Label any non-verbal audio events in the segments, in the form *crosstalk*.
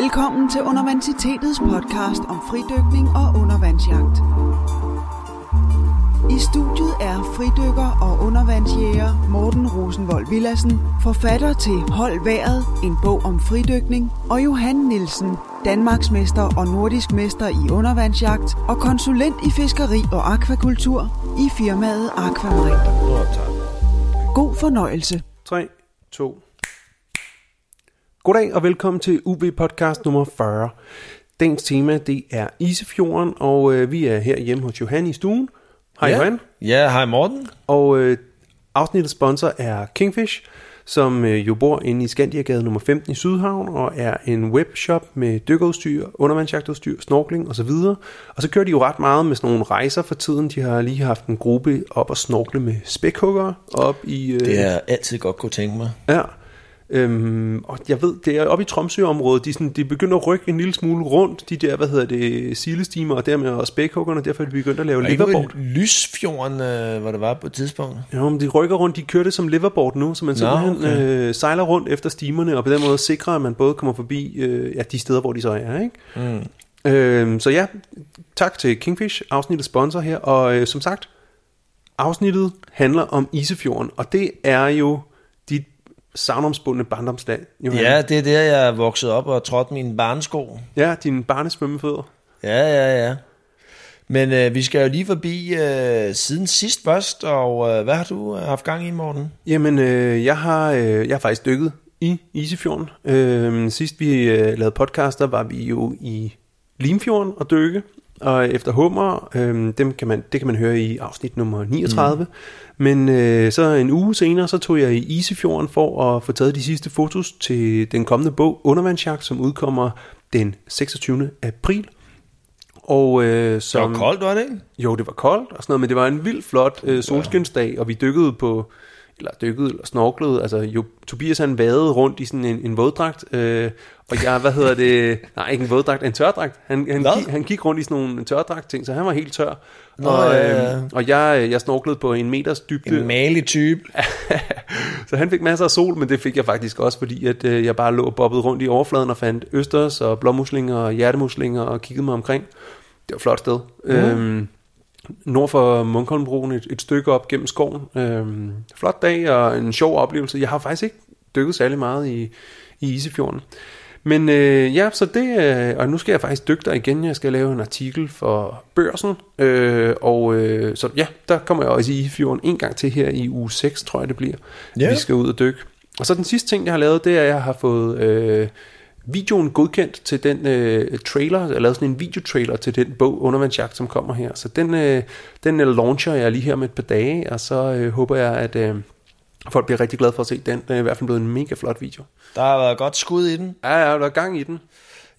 Velkommen til Undervandsitetets podcast om fridykning og undervandsjagt. I studiet er fridykker og undervandsjæger Morten Rosenvold Villassen, forfatter til Hold Været, en bog om fridykning, og Johan Nielsen, Danmarksmester og nordisk mester i undervandsjagt og konsulent i fiskeri og akvakultur i firmaet Aquamarin. God fornøjelse. 3, 2. Goddag og velkommen til UB podcast nummer 40. Dagens tema det er Isefjorden, og øh, vi er her hjemme hos Johan i stuen. Hej ja. Johan. Ja, hej Morten. Og øh, afsnittets sponsor er Kingfish, som øh, jo bor inde i Skandiagade nummer 15 i Sydhavn, og er en webshop med dykkerudstyr, undervandsjagtudstyr, snorkling osv. Og så kører de jo ret meget med sådan nogle rejser for tiden. De har lige haft en gruppe op og snorkle med spækhuggere op i... Øh, Det har jeg altid godt kunne tænke mig. Ja. Øhm, og jeg ved, det er oppe i Tromsø-området, de, sådan, de begynder at rykke en lille smule rundt, de der, hvad hedder det, silestimer, og dermed også spækhuggerne, derfor er de begyndt at lave Og ikke liverboard. ude i Lysfjorden, øh, hvor det var på et tidspunkt. Jo, men de rykker rundt, de kører det som liverboard nu, så man simpelthen okay. øh, sejler rundt efter stimerne, og på den måde sikrer, at man både kommer forbi øh, ja, de steder, hvor de så er. Ikke? Mm. Øh, så ja, tak til Kingfish, afsnittets sponsor her, og øh, som sagt, afsnittet handler om Isefjorden, og det er jo dit savnomsbundne barndomsland. Johan. Ja, det er der, jeg vokset op og trådt mine barnesko. Ja, dine barnesvømmefødder. Ja, ja, ja. Men øh, vi skal jo lige forbi øh, siden sidst først, og øh, hvad har du haft gang i, Morten? Jamen, øh, jeg, har, øh, jeg har faktisk dykket i Isefjorden. Øh, sidst vi øh, lavede podcaster, var vi jo i Limfjorden og dykke. Og efter hummer, øh, dem kan man, det kan man høre i afsnit nummer 39. Mm. Men øh, så en uge senere, så tog jeg i Isefjorden for at få taget de sidste fotos til den kommende bog Undervandsjagt, som udkommer den 26. april. Og øh, Det som, var koldt, var det ikke? jo, det var koldt og sådan noget, men det var en vild flot øh, solskinsdag, og vi dykkede på, eller dykkede, eller snorklede, altså jo, Tobias han vadede rundt i sådan en, en våddragt, øh, og jeg, hvad hedder det, *laughs* nej ikke en våddragt, en tørdragt, han, han, gik, han gik rundt i sådan nogle tørdragt ting, så han var helt tør, Nå, og, ja. øh, og jeg, jeg snorklede på en meters dybde, En malig type. *laughs* så han fik masser af sol, men det fik jeg faktisk også, fordi at, øh, jeg bare lå og bobbede rundt i overfladen og fandt østers og blåmuslinger og hjertemuslinger og kiggede mig omkring. Det var et flot sted. Mm. Øhm, nord for Munkholmbroen, et, et stykke op gennem skoven. Øhm, flot dag og en sjov oplevelse. Jeg har faktisk ikke dykket særlig meget i, i Isefjorden. Men øh, ja, så det, øh, og nu skal jeg faktisk dykke der igen. Jeg skal lave en artikel for børsen. Øh, og øh, så ja, der kommer jeg også i Isefjorden en gang til her i uge 6, tror jeg det bliver. Ja. Vi skal ud og dykke. Og så den sidste ting, jeg har lavet, det er, at jeg har fået øh, videoen godkendt til den øh, trailer. Jeg lavet sådan en videotrailer til den bog Undervandsjagt, som kommer her. Så den, øh, den øh, launcher jeg lige her med et par dage, og så øh, håber jeg, at øh, folk bliver rigtig glade for at se den. Den er i hvert fald blevet en mega flot video. Der har været godt skud i den. Ja, ja, der er gang i den.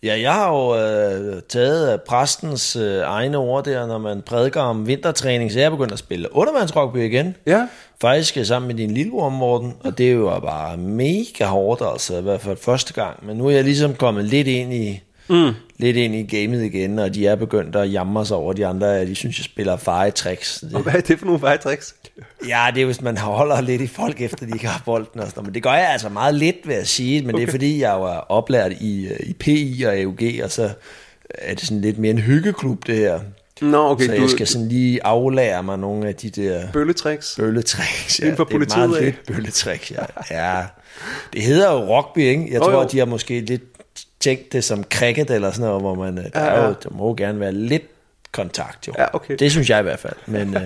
Ja, jeg har jo øh, taget af præstens øh, egne ord der, når man prædiker om vintertræning, så jeg er begyndt at spille undervandsrugby igen. Ja, Faktisk sammen med din lillebror, Morten, og det er jo bare mega hårdt, altså i hvert fald første gang. Men nu er jeg ligesom kommet lidt ind i, mm. lidt ind i gamet igen, og de er begyndt at jamre sig over de andre, de synes, jeg spiller feje tricks. og Det, hvad er det for nogle vejtricks? ja, det er hvis man holder lidt i folk, efter de ikke har bolden og sådan. Men det gør jeg altså meget lidt, vil jeg sige, men okay. det er fordi, jeg jo er oplært i, øh, i PI og AUG, og så er det sådan lidt mere en hyggeklub, det her. Nå, okay, så du jeg skal sådan lige aflære mig nogle af de der bølletricks. bølletricks. Ja. Inden for det er politiet meget af. lidt bølletricks, ja. ja. Det hedder jo rugby, ikke? Jeg Jo, tror, jo. de har måske lidt tænkt det som cricket eller sådan noget, hvor man, øh, der, Ja, ja. jo, der må gerne være lidt kontakt, jo. Ja, okay. Det synes jeg i hvert fald. Men *laughs* øh,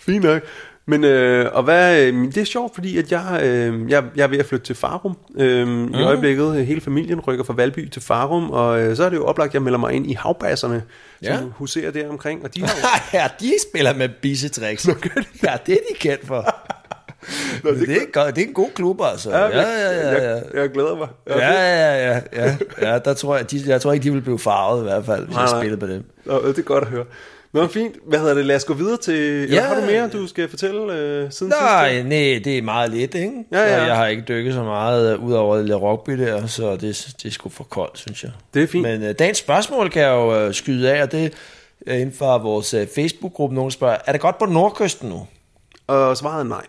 Fint nok. Men, øh, og hvad, øh, det er sjovt, fordi at jeg, øh, jeg, jeg er ved at flytte til Farum. Øh, mm. I øjeblikket, hele familien rykker fra Valby til Farum, og øh, så er det jo oplagt, at jeg melder mig ind i havbasserne, Ja. som huserer der omkring. Og de har *laughs* jo, ja, de spiller med bissetricks. Ja, det er de kendt for. *laughs* Nå, det, det, er, godt- det er en god klub, altså. Ja, ja, ja. ja, ja. Jeg, jeg glæder mig. Ja, ja, ja, ja, ja, der tror jeg, de, jeg tror ikke, de vil blive farvet i hvert fald, hvis Nej, jeg spillede på dem. Nå, det er godt at høre. Nå, fint. Hvad hedder det? Lad os gå videre til... Ja. Har du mere, du skal fortælle øh, siden Nej, nej, det er meget lidt, ikke? Ja, ja. Jeg har ikke dykket så meget uh, ud over det rugby der, så det, det er sgu for koldt, synes jeg. Det er fint. Men uh, dagens spørgsmål kan jeg jo uh, skyde af, og det er inden for vores uh, Facebook-gruppe, nogen spørger, er det godt på nordkysten nu? Og svaret er nej.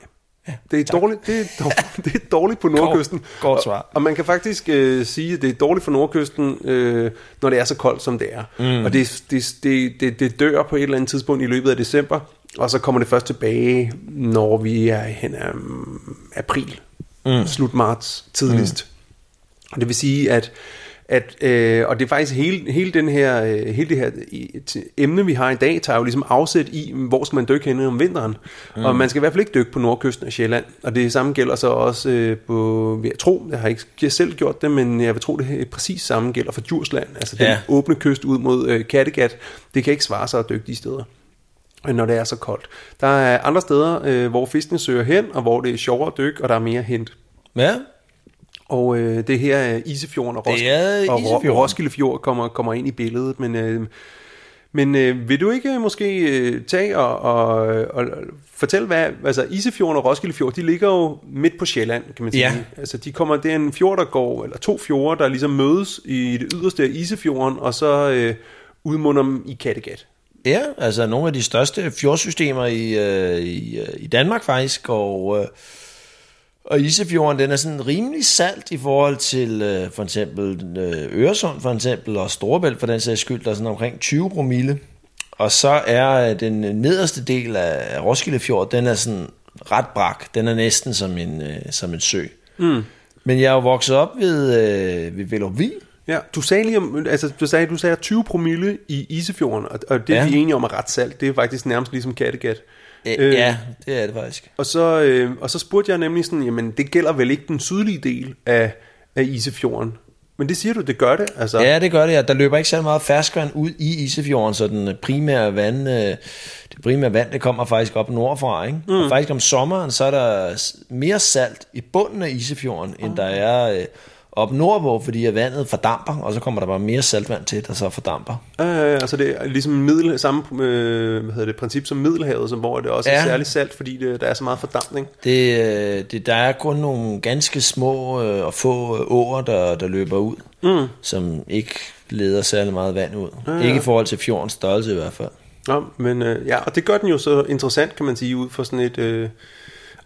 *laughs* det, er dårligt, det, er dårligt, *laughs* det er dårligt på nordkysten. godt svar. Og, og man kan faktisk øh, sige, at det er dårligt for nordkysten, øh, når det er så koldt, som det er. Mm. Og det, det, det, det, det dør på et eller andet tidspunkt i løbet af december, og så kommer det først tilbage, når vi er hen af um, april, mm. slut marts tidligst. Mm. Og det vil sige, at at, øh, og det er faktisk hele, hele, den her, øh, hele det her emne, vi har i dag, tager jo ligesom afsæt i, hvor skal man dykke henne om vinteren. Mm. Og man skal i hvert fald ikke dykke på nordkysten af Sjælland. Og det samme gælder så også øh, på, jeg tro, jeg har ikke jeg har selv gjort det, men jeg vil tro, det er præcis samme gælder for Djursland. Altså den Ja. åbne kyst ud mod øh, Kattegat. Det kan ikke svare sig at dykke de steder øh, når det er så koldt. Der er andre steder, øh, hvor fiskene søger hen, og hvor det er sjovere at dykke, og der er mere hent. Ja, Og øh, det her er Isefjorden og, Det Roskilde, er og Isefjorden. Roskilde Fjord kommer, kommer ind i billedet. Men, øh, men øh, vil du ikke måske øh, tage og, og, og fortælle, hvad altså Isefjorden og Roskilde Fjord, de ligger jo midt på Sjælland, kan man sige. Ja. Altså de kommer, det er en fjord, der går, eller to fjorde, der ligesom mødes i det yderste af Isefjorden, og så øh, udmunder dem i Kattegat. Ja, altså nogle af de største fjordsystemer i, øh, i, øh, i Danmark faktisk, og, øh, og Isefjorden, den er sådan rimelig salt i forhold til øh, for eksempel øh, Øresund for eksempel, og Storebælt for den sags skyld, der er sådan omkring 20 promille. Og så er øh, den nederste del af Roskilde Fjord, den er sådan ret brak, den er næsten som en, øh, som en sø. Mm. Men jeg er jo vokset op ved, øh, ved Velovig, Ja, du sagde lige om, altså du sagde, du sagde 20 promille i Isefjorden, og, og det ja. Ja. vi er enige om er ret salt. Det er faktisk nærmest ligesom Kattegat. øh, ja, det er det faktisk. Og så, øh, og så spurgte jeg nemlig sådan, jamen det gælder vel ikke den sydlige del af, af Isefjorden. Men det siger du, det gør det. Altså, Ja, det gør det. og Der løber ikke så meget ferskvand ud i Isefjorden, så den primære vand, øh, det primære vand, det kommer faktisk op nordfra. Ikke? Mm. Og faktisk om sommeren, så er der mere salt i bunden af Isefjorden, end der er øh, op nordpå, fordi at vandet fordamper, og så kommer der bare mere saltvand til, der så fordamper. Øh, altså det er ligesom middel, samme øh, hvad hedder det, princip som Middelhavet, som, hvor det også ja. er Ja. særligt salt, fordi det, der er så meget fordampning. Det, øh, det, der er kun nogle ganske små øh, og få øh, åer, der, der løber ud, mm. som ikke leder særlig meget vand ud. Ja, ja. Ikke i forhold til fjordens størrelse i hvert fald. Nå, men øh, ja, og det gør den jo så interessant, kan man sige, ud for sådan et øh,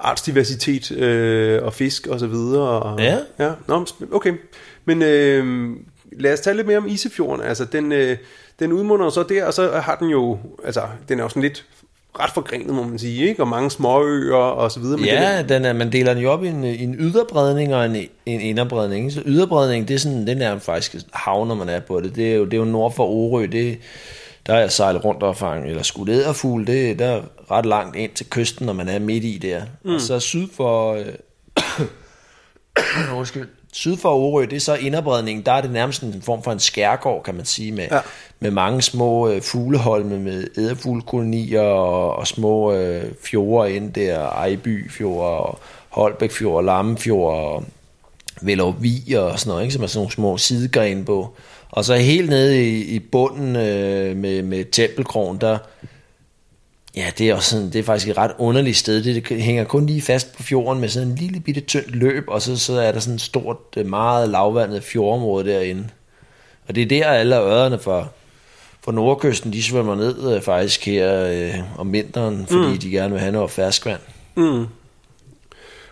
artsdiversitet øh, og fisk og så videre. Og, Ja. ja nå, okay. Men øh, lad os tale lidt mere om Isefjorden. Altså, den, øh, den udmunder så der, og så har den jo, altså, den er jo sådan lidt ret forgrenet, må man sige, ikke? Og mange småøer og så videre. Men den er, Ja, den er, man deler den jo op i en, en yderbredning og en, en inderbredning. ikke? Så yderbredning, det er sådan, den er faktisk hav, når man er på det. Det er jo, det er jo nord for Orø, det, der er jeg sejlet rundt og fanget, eller skudt æderfugl, det der er ret langt ind til kysten, når man er midt i der. Mm. Og så syd for, øh, *coughs* undskyld, syd for Orø, det er så inderbredningen, der er det nærmest en form for en skærgård, kan man sige, med, Ja. med mange små øh, fugleholme med æderfuglkolonier og, og små øh, fjorde ind der, Ejby Fjord og Holbæk Fjord og Lammefjord og Velovig og sådan noget, ikke? som er sådan nogle små sidegrene på. Og så helt nede i, i bunden øh, med, med Tempelkrogen, der, ja, det er, også sådan, det er faktisk et ret underligt sted. Det, det hænger kun lige fast på fjorden med sådan en lille bitte tyndt løb, og så, så er der sådan et stort, øh, meget lavvandet fjordområde derinde. Og det er der, alle ørrederne fra, fra nordkysten, de svømmer ned øh, faktisk her øh, om vinteren, fordi mm. de gerne vil have noget ferskvand. Mm.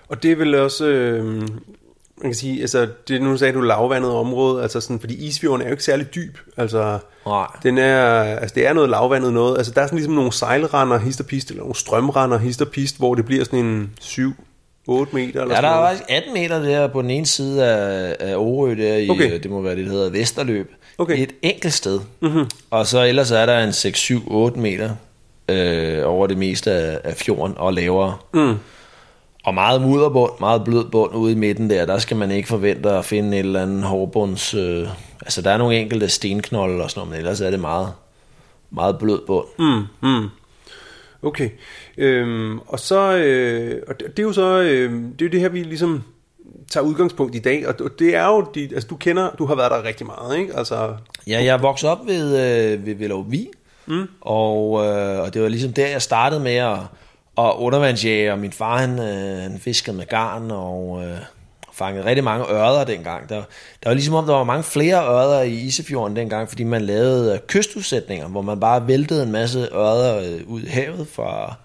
Og det er vel også, øh, man kan sige, altså, det, nu sagde du lavvandet område, altså sådan, fordi Isfjorden er jo ikke særlig dyb, altså, Nej. den er, altså det er noget lavvandet noget, altså der er sådan ligesom nogle sejlrender, hist og pist, eller nogle strømrender, hist og pist, hvor det bliver sådan en 7 8 meter eller Ja, der er faktisk 18 meter der på den ene side af, af Orø, der i, okay. det må være det, der hedder Vesterløb. Okay. Et enkelt sted. Mm-hmm. Og så ellers er der en 6, 7, 8 meter øh, over det meste af, af fjorden og lavere. Mm. Og meget mudderbund, meget blød bund ude i midten der, der skal man ikke forvente at finde et eller andet hårbunds... Øh, altså der er nogle enkelte stenknolde og sådan noget, men ellers er det meget, meget blød bund. Mm, mm. Okay. Øhm, og så, øh, og det, det er jo så, øh, det er jo det her, vi ligesom tager udgangspunkt i dag, og det er jo, de, altså du kender, du har været der rigtig meget, ikke? Altså, Ja, jeg er vokset op ved, øh, ved Velovig, mm. og, øh, og det var ligesom der, jeg startede med at, og undervandsjæger. min far han, øh, han fiskede med garn, og øh, fangede rigtig mange ørder dengang. Der, der var ligesom om, der var mange flere ørder i Isefjorden dengang, fordi man lavede øh, kystudsætninger, hvor man bare væltede en masse ørder øh, ud i havet fra,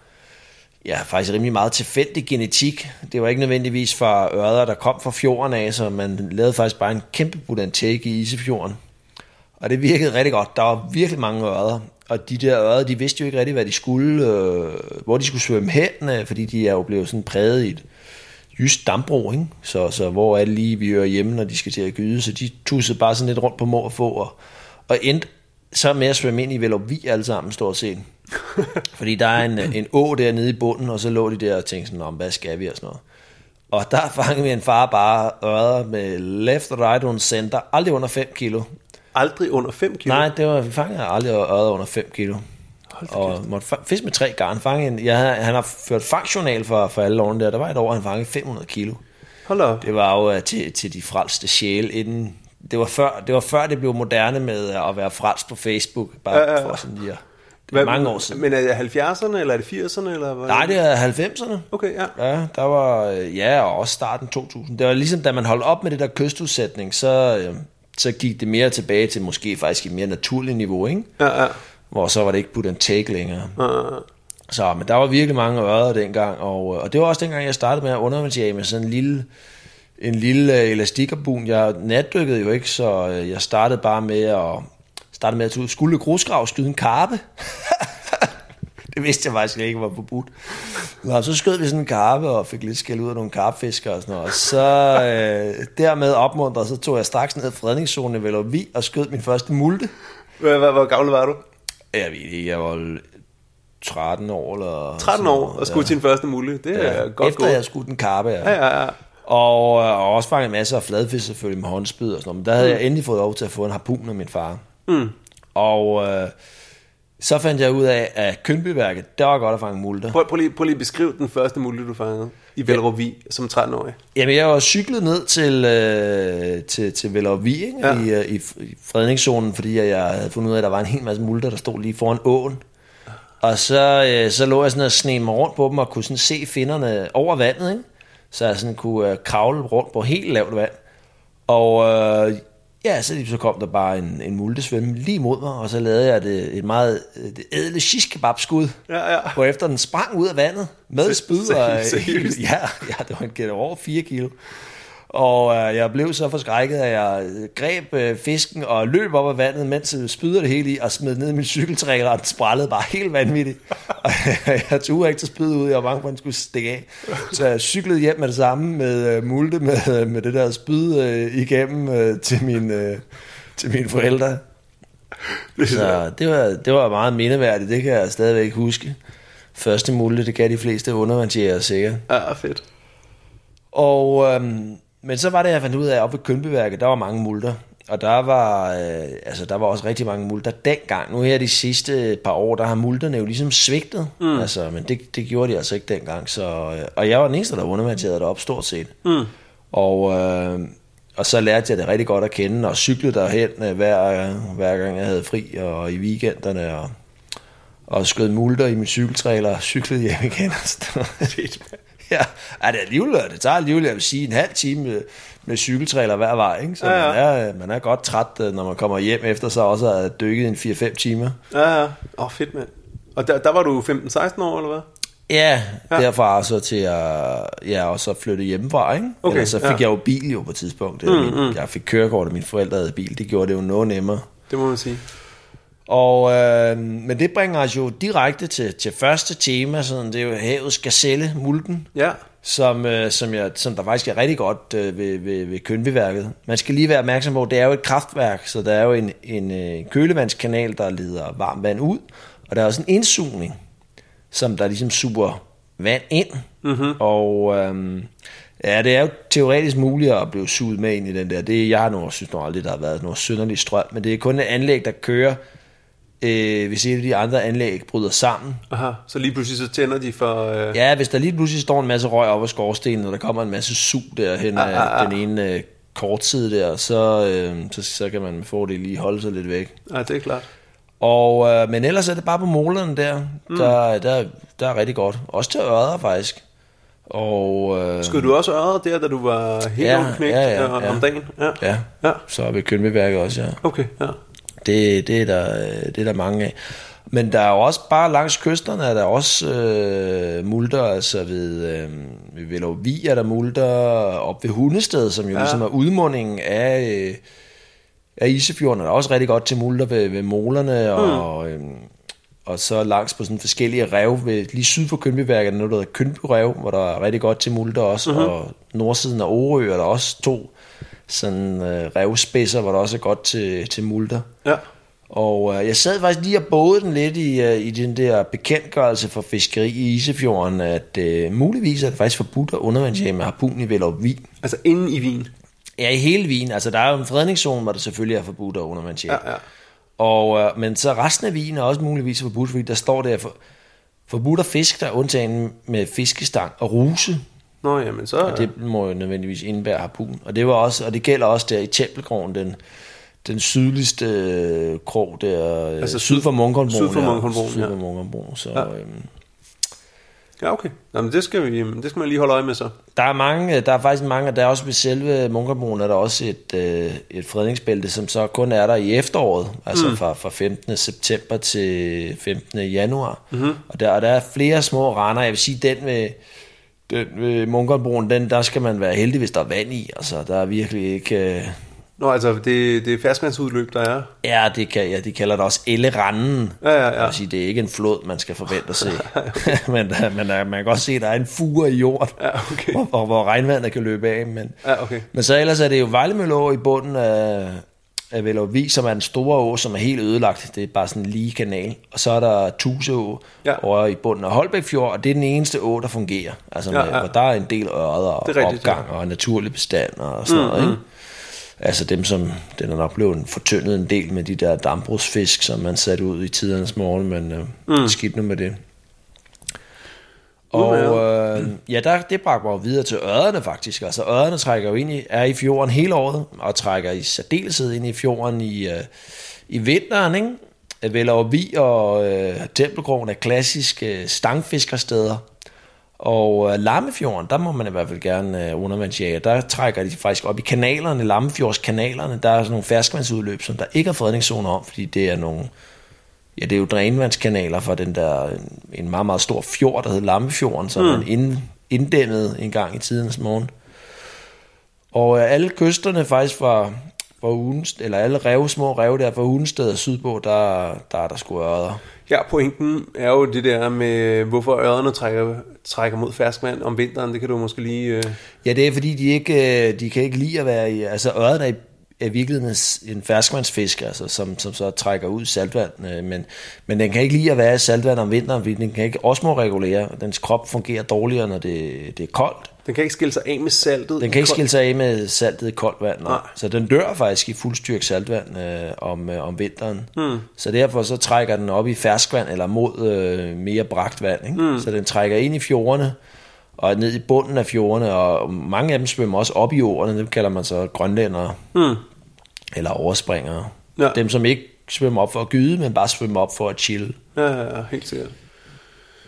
ja, faktisk rimelig meget tilfældig genetik. Det var ikke nødvendigvis fra ørder, der kom fra fjorden af, så man lavede faktisk bare en kæmpe budantæk i Isefjorden. Og det virkede rigtig godt. Der var virkelig mange ørder. Og de der ørder, de vidste jo ikke rigtig, hvad de skulle, øh, hvor de skulle svømme hen, øh, fordi de er jo blevet sådan præget i et jysk dambro, ikke? Så, så hvor er det lige, vi hører hjemme, når de skal til at gyde, så de tussede bare sådan lidt rundt på må og få, og, og endte så med at svømme ind i Velovig alle sammen, stort set. *laughs* Fordi der er en, en å dernede i bunden, og så lå de der og tænkte sådan, om hvad skal vi og sådan noget. Og der fangede vi en far bare ørder med left, right and center, aldrig under 5 kilo. Aldrig under 5 kilo? Nej, det var, vi fangede aldrig ørder under 5 kilo. Og måtte fa- fiske med tre garn. Fange en, ja, han har ført fangjournal for, for alle årene der. Der var et år, han fangede 500 kilo. Hold op. Det var jo uh, til, til de frelste sjæle inden... Det var, før, det var før det blev moderne med uh, at være frelst på Facebook. Bare Ja, ja, for sådan lige at- Det er mange år siden. Men er det 70'erne, eller er det 80'erne? Eller hvad? Nej, det er 90'erne. Okay, ja. Ja, der var, øh, ja, og også starten 2000. Det var ligesom, da man holdt op med det der kystudsætning, så, øh, så gik det mere tilbage til måske faktisk et mere naturligt niveau, ikke? Ja, ja. Hvor så var det ikke put and take længere. ja, ja. Så, men der var virkelig mange ørder dengang, og, øh, og det var også dengang, jeg startede med at undervandsjage med sådan en lille, en lille øh, elastikarbun. Jeg natdykkede jo ikke, så øh, jeg startede bare med at, startede med at skulle grusgrav skyde en karpe. *laughs* det vidste jeg faktisk ikke var forbudt. Nå, så skød vi sådan en karpe og fik lidt skæld ud af nogle karpfiskere og sådan noget. Og så øh, dermed opmuntret, så tog jeg straks ned i fredningszonen i Velovi og skød min første multe. Hvor, hvor, gammel var du? Jeg ved ikke, jeg var 13 år eller 13 sådan år og skulle til din første mulle. Det er Ja, godt efter gået. jeg skudt en karpe, ja. Ja, ja, ja. Og, øh, og også fanget masser af fladfisk selvfølgelig med håndspyd og sådan noget. Men der havde jeg endelig fået lov til at få en harpun af min far. Mm. Og øh, så fandt jeg ud af, at Kønbyværket, der var godt at fange multer. Prøv, prøv, lige, prøv lige at beskrive den første mulle, du fangede i Velrovi som 13-årig. Jamen, jeg var cyklet ned til, øh, til, til Vellervi, ikke? Ja. Ja. I, øh, i, i fredningszonen, fordi jeg, jeg havde fundet ud af, at der var en hel masse multer, der stod lige foran åen. Og så, øh, så lå jeg sådan og sne mig rundt på dem, og kunne sådan se finderne over vandet, ikke? Så jeg sådan kunne øh, kravle rundt på helt lavt vand. Og øh, ja, så, lige så kom der bare en, en multe svømme lige mod mig, og så lavede jeg det, et meget det ædle shish kebab skud. Ja, ja. Hvorefter den sprang ud af vandet med spyd. Og, seriøst? *laughs* ja, ja, det var en gæt over 4 kilo. Og øh, jeg blev så forskrækket, at jeg greb øh, fisken og løb op af vandet, mens jeg spydede det hele i, og smed ned i min cykeltrækker, og den sprællede bare helt vanvittigt. *laughs* Og jeg turde ikke til spyd ud, jeg var bange for, at den skulle stikke af. Så jeg cyklede hjem med det samme, med øh, multe, med, med det der spyd øh, igennem øh, til, min, øh, til mine forældre. Så det var, det var meget mindeværdigt, det kan jeg stadigvæk huske. Første multe, det kan de fleste undervandsjæger sikkert. Ja, fedt. Og, øhm, men så var det, jeg fandt ud af, at oppe ved Kønbyværket, der var mange multer. Og der var, øh, altså, der var også rigtig mange multer dengang. Nu her de sidste par år, der har multerne jo ligesom svigtet. Mm. Altså, men det, det gjorde de altså ikke dengang. Så, øh, og jeg var den eneste, der undervandsjægede deroppe stort set. Mm. Og, øh, og så lærte jeg det rigtig godt at kende, og cyklede derhen øh, hver, hver gang jeg havde fri, og i weekenderne, og, og skød multer i min cykeltrailer, og cyklede hjem igen. Fedt. *laughs* ja, ja, det, er alligevel, det tager alligevel, jeg vil sige, en halv time med, med cykeltrailer hver vej, ikke? så Ja, ja. Man, er, man er godt træt, øh, når man kommer hjem efter så også at have dykket en 4-5 timer. Ja, ja. Åh, oh, fedt, mand. Og der, der var du 15-16 år, eller hvad? Ja, Ja. derfra så til at ja, og så flytte hjemmefra, ikke? Okay, Ellers så fik ja. jeg jo bil jo på et tidspunkt. Mm, min, Jeg fik kørekort, og mine forældre havde bil. Det gjorde det jo noget nemmere. Det må man sige. Og, øh, men det bringer os jo direkte til, til første tema, sådan, det er jo havets gazelle, multen, Ja. som, øh, som, jeg, som der faktisk er rigtig godt øh, ved, ved, ved Kønbyværket. Man skal lige være opmærksom på, at det er jo et kraftværk, så der er jo en, en øh, kølevandskanal, der leder varmt vand ud, og der er også en indsugning, som der ligesom suger vand ind. Mm-hmm. Og øhm, ja, det er jo teoretisk muligt at blive suget med ind i den der. Det, jeg har nu synes nu aldrig, der har været noget synderlig strøm, men det er kun et anlæg, der kører, øh, hvis et af de andre anlæg bryder sammen. Aha. Så lige pludselig så tænder de for... Øh... Ja, hvis der lige pludselig står en masse røg op af skorstenen, og der kommer en masse sug derhen af Ah, ah, ah. den ene øh, kortside der, så, øh, så, så kan man med fordel lige holde sig lidt væk. ja, det er klart. Og, øh, men ellers er det bare på målerne der, mm. der, der, der er rigtig godt. Også til ørder faktisk. Og, øh, Skød du også øret der, da du var helt Ja, ung knægt ja, ja, øh, ja. om dagen? Ja. Ja, Ja. så er vi Kønbyværket også, ja. Okay, ja. Det, det, er der, det er der mange af. Men der er jo også bare langs kysterne, er der også øh, multer, altså ved, øh, ved Velovig er der multer, op ved Hundested, som jo ja. ligesom er udmundingen af, øh, af Isefjorden, er der også rigtig godt til multer ved, ved molerne, og, øh, og så langs på sådan forskellige rev, ved, lige syd for Kønbyværket, er noget, der hedder Kønbyrev, hvor der er rigtig godt til multer også, mm-hmm. og nordsiden af Orø er der også to sådan øh, revspidser, hvor der også er godt til, til multer. Ja. Og øh, jeg sad faktisk lige og både den lidt i, øh, i den der bekendtgørelse for fiskeri i Isefjorden, at øh, muligvis er det faktisk forbudt at undervandsjage med harpun i Vellerup Vin. Altså inden i Wien. Ja, i hele Wien. Altså, der er jo en fredningszone, hvor det selvfølgelig er forbudt at undervandsjage. Ja, ja. Og, øh, men så resten af Wien er også muligvis forbudt, fordi der står der for, forbudt at fisk, der er undtagen med fiskestang og ruse. Nå, jamen så... Og det må jo nødvendigvis indebære harpun. Og det, var også, og det gælder også der i Tempelgården, den, den sydligste øh, krog der, altså Altså syd for Munkholmbroen. syd for Munkholmbroen, Syd ja. for Munkholmbroen. Så, Ja. øhm, Ja, okay. Nå, men det skal, vi, det skal man lige holde øje med så. der er mange, der er faktisk mange, og der er også ved selve Munkholmbroen, er der også et, øh, et fredningsbælte, som så kun er der i efteråret, altså mm. fra, fra 15. september til 15. januar. Mm-hmm. Og, der, og der er flere små render, jeg vil sige, den ved, den ved Munkholmbroen, den, der skal man være heldig, hvis der er vand i, altså der er virkelig ikke... Øh, Nå, altså, det, det er ferskvandsudløb, der er. Ja, det kan, ja, de kalder det også elleranden. Ja, ja, ja. Det vil sige, det er ikke en flod, man skal forvente at se. *laughs* *laughs* men, der- men der, man kan godt se, at der er en fure i jorden, Ja, okay. hvor, hvor, hvor regnvandet kan løbe af. Men, Ja, okay. men så ellers er det jo Vejlemølleå i bunden af, af Vellervig, som er en store å, som er helt ødelagt. Det er bare sådan en lige kanal. Og så er der Tuseå Ja. ja. over i bunden af Holbæk Fjord, og det er den eneste å, der fungerer. Altså, Ja, med, ja. hvor der er en del ørder og rigtigt, opgang og naturlig bestand og sådan noget. Ikke? Altså dem, som den er nok blevet fortyndet en del med de der dambrugsfisk, som man satte ud i tidernes morgen, men øh, mm. skidt nu med det. Og øh, ja, der, det bragte mig videre til ørerne faktisk. Altså ørerne trækker jo ind i, er i fjorden hele året, og trækker i særdeleshed ind i fjorden i, øh, i vinteren, ikke? Vellerup og øh, Tempelgården er klassiske øh, stangfiskersteder. Og øh, Lammefjorden, der må man i hvert fald gerne øh, undervandsjage. Der trækker de faktisk op i kanalerne, Lammefjordskanalerne. Der er sådan nogle ferskvandsudløb, som der ikke er fredningszoner om, fordi det er nogle... Ja, det er jo drænvandskanaler fra den der en meget, meget stor fjord, der hedder Lammefjorden, som mm. man ind, inddæmmede en gang i tidens morgen. Og øh, alle kysterne faktisk fra, fra Hundested, eller alle rev, små rev der fra Hundested og sydpå, der, der er der sgu ørder. Ja, pointen er jo det der med, hvorfor ørerne trækker, trækker mod ferskvand om vinteren. Det kan du måske lige... Øh... Ja, det er fordi, de, ikke, øh, de kan ikke lide at være i... Altså, ørren er i er virkelig en, ferskvandsfisk, altså, som, som så trækker ud i saltvand, øh, men, men den kan ikke lide at være i saltvand om vinteren, fordi den kan ikke osmoregulere. Dens krop fungerer dårligere, når det, det er koldt. Den kan ikke skille sig af med saltet. Den kan ikke skille sig af med saltet i koldt vand, nej. Nej. Så den dør faktisk i fuldstyrk saltvand øh, om, øh, om vinteren. Mm. Så derfor så trækker den op i ferskvand, eller mod øh, mere bragt vand. Ikke? Mm. Så den trækker ind i fjordene, og ned i bunden af fjordene, og mange af dem svømmer også op i jorden, det kalder man så grønlændere, Mm. eller overspringere. Ja. Dem, som ikke svømmer op for at gyde, men bare svømmer op for at chille. Ja, ja, ja, helt sikkert.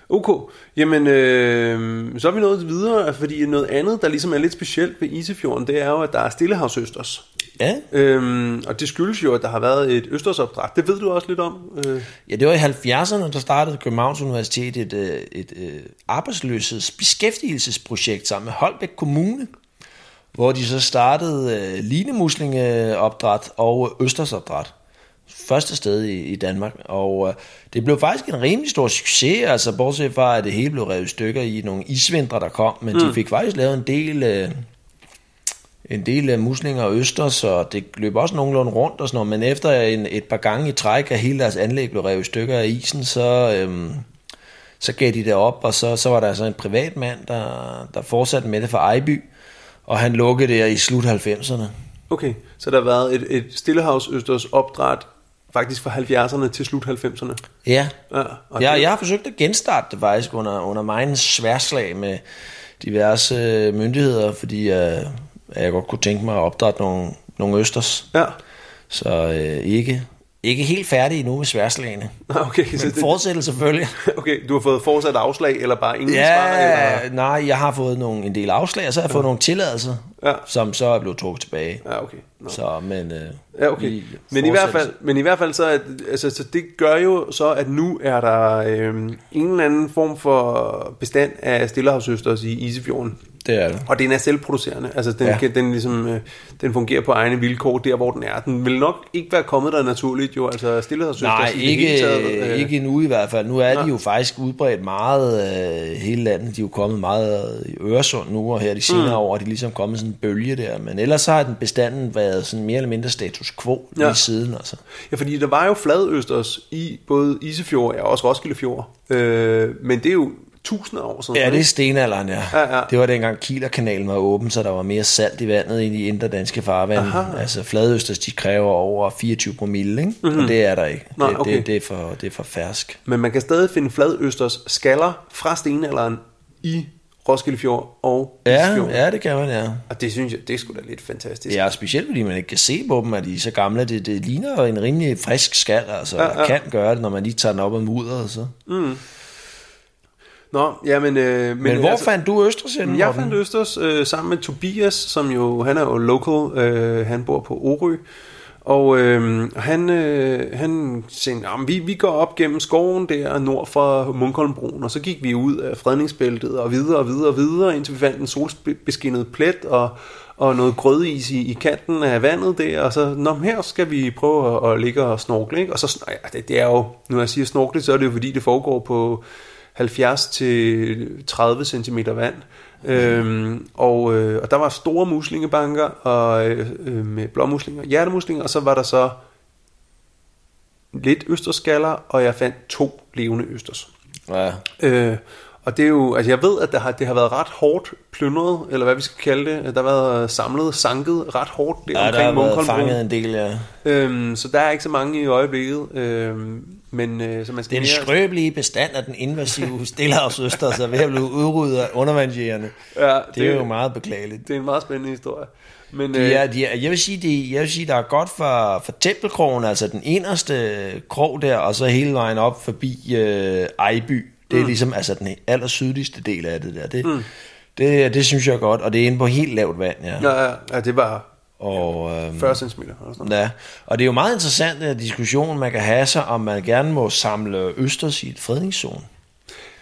Ok, jamen øh, så er vi nået videre, fordi noget andet, der ligesom er lidt specielt ved Isefjorden, det er jo, at der er stillehavsøsters. Ja, Øhm, og det skyldes jo, at der har været et østersopdræt. Det ved du også lidt om. Øh, Ja, det var i 70'erne, der startede Københavns Universitet et, øh, et, et arbejdsløsheds beskæftigelsesprojekt sammen med Holbæk Kommune, hvor de så startede øh, linemuslingeopdræt og østersopdræt. Første sted i, i Danmark, og øh, det blev faktisk en rimelig stor succes, altså bortset fra, at det hele blev revet i stykker i nogle isvintre, der kom, men mm. de fik faktisk lavet en del... Øh, en del af muslinger og øster, så det løb også nogenlunde rundt og sådan noget, men efter en, et par gange i træk, at hele deres anlæg blev revet i stykker af isen, så, øhm, så gav de det op, og så, så var der altså en privat mand, der, der fortsatte med det fra Ejby, og han lukkede det i slut 90'erne. okay, så der har været et, et stillehavsøsters opdræt faktisk fra 70'erne til slut 90'erne. Ja, Ja, og jeg, det- jeg har forsøgt at genstarte det faktisk under, under mig sværslag med diverse øh, myndigheder, fordi øh, jeg godt kunne tænke mig at opdrætte nogle, nogle østers. Ja, Så øh, ikke, Ikke helt færdig endnu med sværslagene. *laughs* Okay, så Men det, fortsætter selvfølgelig. *laughs* okay, du har fået fortsat afslag, eller bare ingen svar? Ja, Eller? nej, jeg har fået nogle, en del afslag, og så har jeg fået nogle tilladelser, Ja. som så er blevet trukket tilbage. Ja, okay. Nå. Så, men, øh, Ja, okay. Men i, hvert fald, men i hvert fald så, at, altså, så det gør jo så, at nu er der en eller anden form for bestand af stillehavsøsters i Isefjorden. Det er det. Og den er selvproducerende. Altså den, Ja. ja. den, ligesom, øh, den fungerer på egne vilkår der, hvor den er. Den vil nok ikke være kommet der naturligt jo. Altså stillehavsøsters Nej, i det hele ikke, taget, øh, ikke endnu i hvert fald. Nu er nej. de jo faktisk udbredt meget øh, hele landet. De er jo kommet meget i Øresund nu, og her de senere mm. år er de ligesom kommet sådan en bølge der. Men ellers så har den bestanden været sådan mere eller mindre status quo ja. Lige siden. Altså. Ja, fordi der var jo fladøsters i både Isefjord og også Roskildefjord. Øh, men det er jo tusinder år siden. Ja, det er stenalderen, ja. Ja, ja. Det var dengang Kielerkanalen var åben, så der var mere salt i vandet ind i indre danske farvand. Aha. Altså fladøsters, de kræver over 24 promille, ikke? Mm-hmm. og det er der ikke. Nej, det, okay. det, det, er for, det er for fersk. Men man kan stadig finde fladøsters skaller fra stenalderen i Roskildefjord og Ja, Isefjord. ja, det kan man, ja. Og det synes jeg, det er sgu da lidt fantastisk. Ja, specielt fordi man ikke kan se på dem, at de er så gamle. Det, det ligner en rimelig frisk skal, altså. Ja, Ja, kan gøre det, når man lige tager den op af mudderet. Så. Men, Nå, jamen... Øh, men, Men hvor altså, fandt du Østers henne? Jeg fandt Østers øh, sammen med Tobias, som jo, han er jo local, øh, han bor på Orø. Og øh, han, øh, han sagde, "Jamen, vi, vi går op gennem skoven der nord for Munkholmbroen, og så gik vi ud af fredningsbæltet og videre og videre og videre, indtil vi fandt en solbeskinnet plet og, og noget grødis i, i kanten af vandet der, og så, Nå, her skal vi prøve at, at ligge og snorkle, ikke? Og så, ja, det, det er jo, når jeg siger snorkle, så er det jo fordi, det foregår på 70 til 30 cm vand. Øhm, og, øh, og der var store muslingebanker og, øh, øh, med blåmuslinger, hjertemuslinger, og så var der så lidt østerskaller, og jeg fandt to levende østers. Ja. Øh, og det er jo, altså jeg ved, at det har, det har været ret hårdt plyndret, eller hvad vi skal kalde det. Der har været samlet, sanket ret hårdt der ja, der har omkring været fanget en del, ja. Øhm, så der er ikke så mange i øjeblikket. Øhm, men øh, så man skal Den mere... skrøbelige bestand af den invasive *laughs* stillehavsøster, så ved at blive udryddet af undervandsjægerne. Ja, Det er jo meget beklageligt. Det er en meget spændende historie. Men, De er, de er, jeg vil sige, de, jeg vil sige, der er godt for, for tempelkrogen, altså den inderste krog der, og så hele vejen op forbi øh, Ejby. Det er mm. ligesom altså den aller sydligste del af det der. Det, mm. det, det synes jeg er godt, og det er inde på helt lavt vand, ja. ja, ja, ja, det var Og, øhm, 40 cm. Eller sådan noget. ja. og det er jo meget interessant, at diskussion, man kan have sig, om man gerne må samle østers i et fredningszone.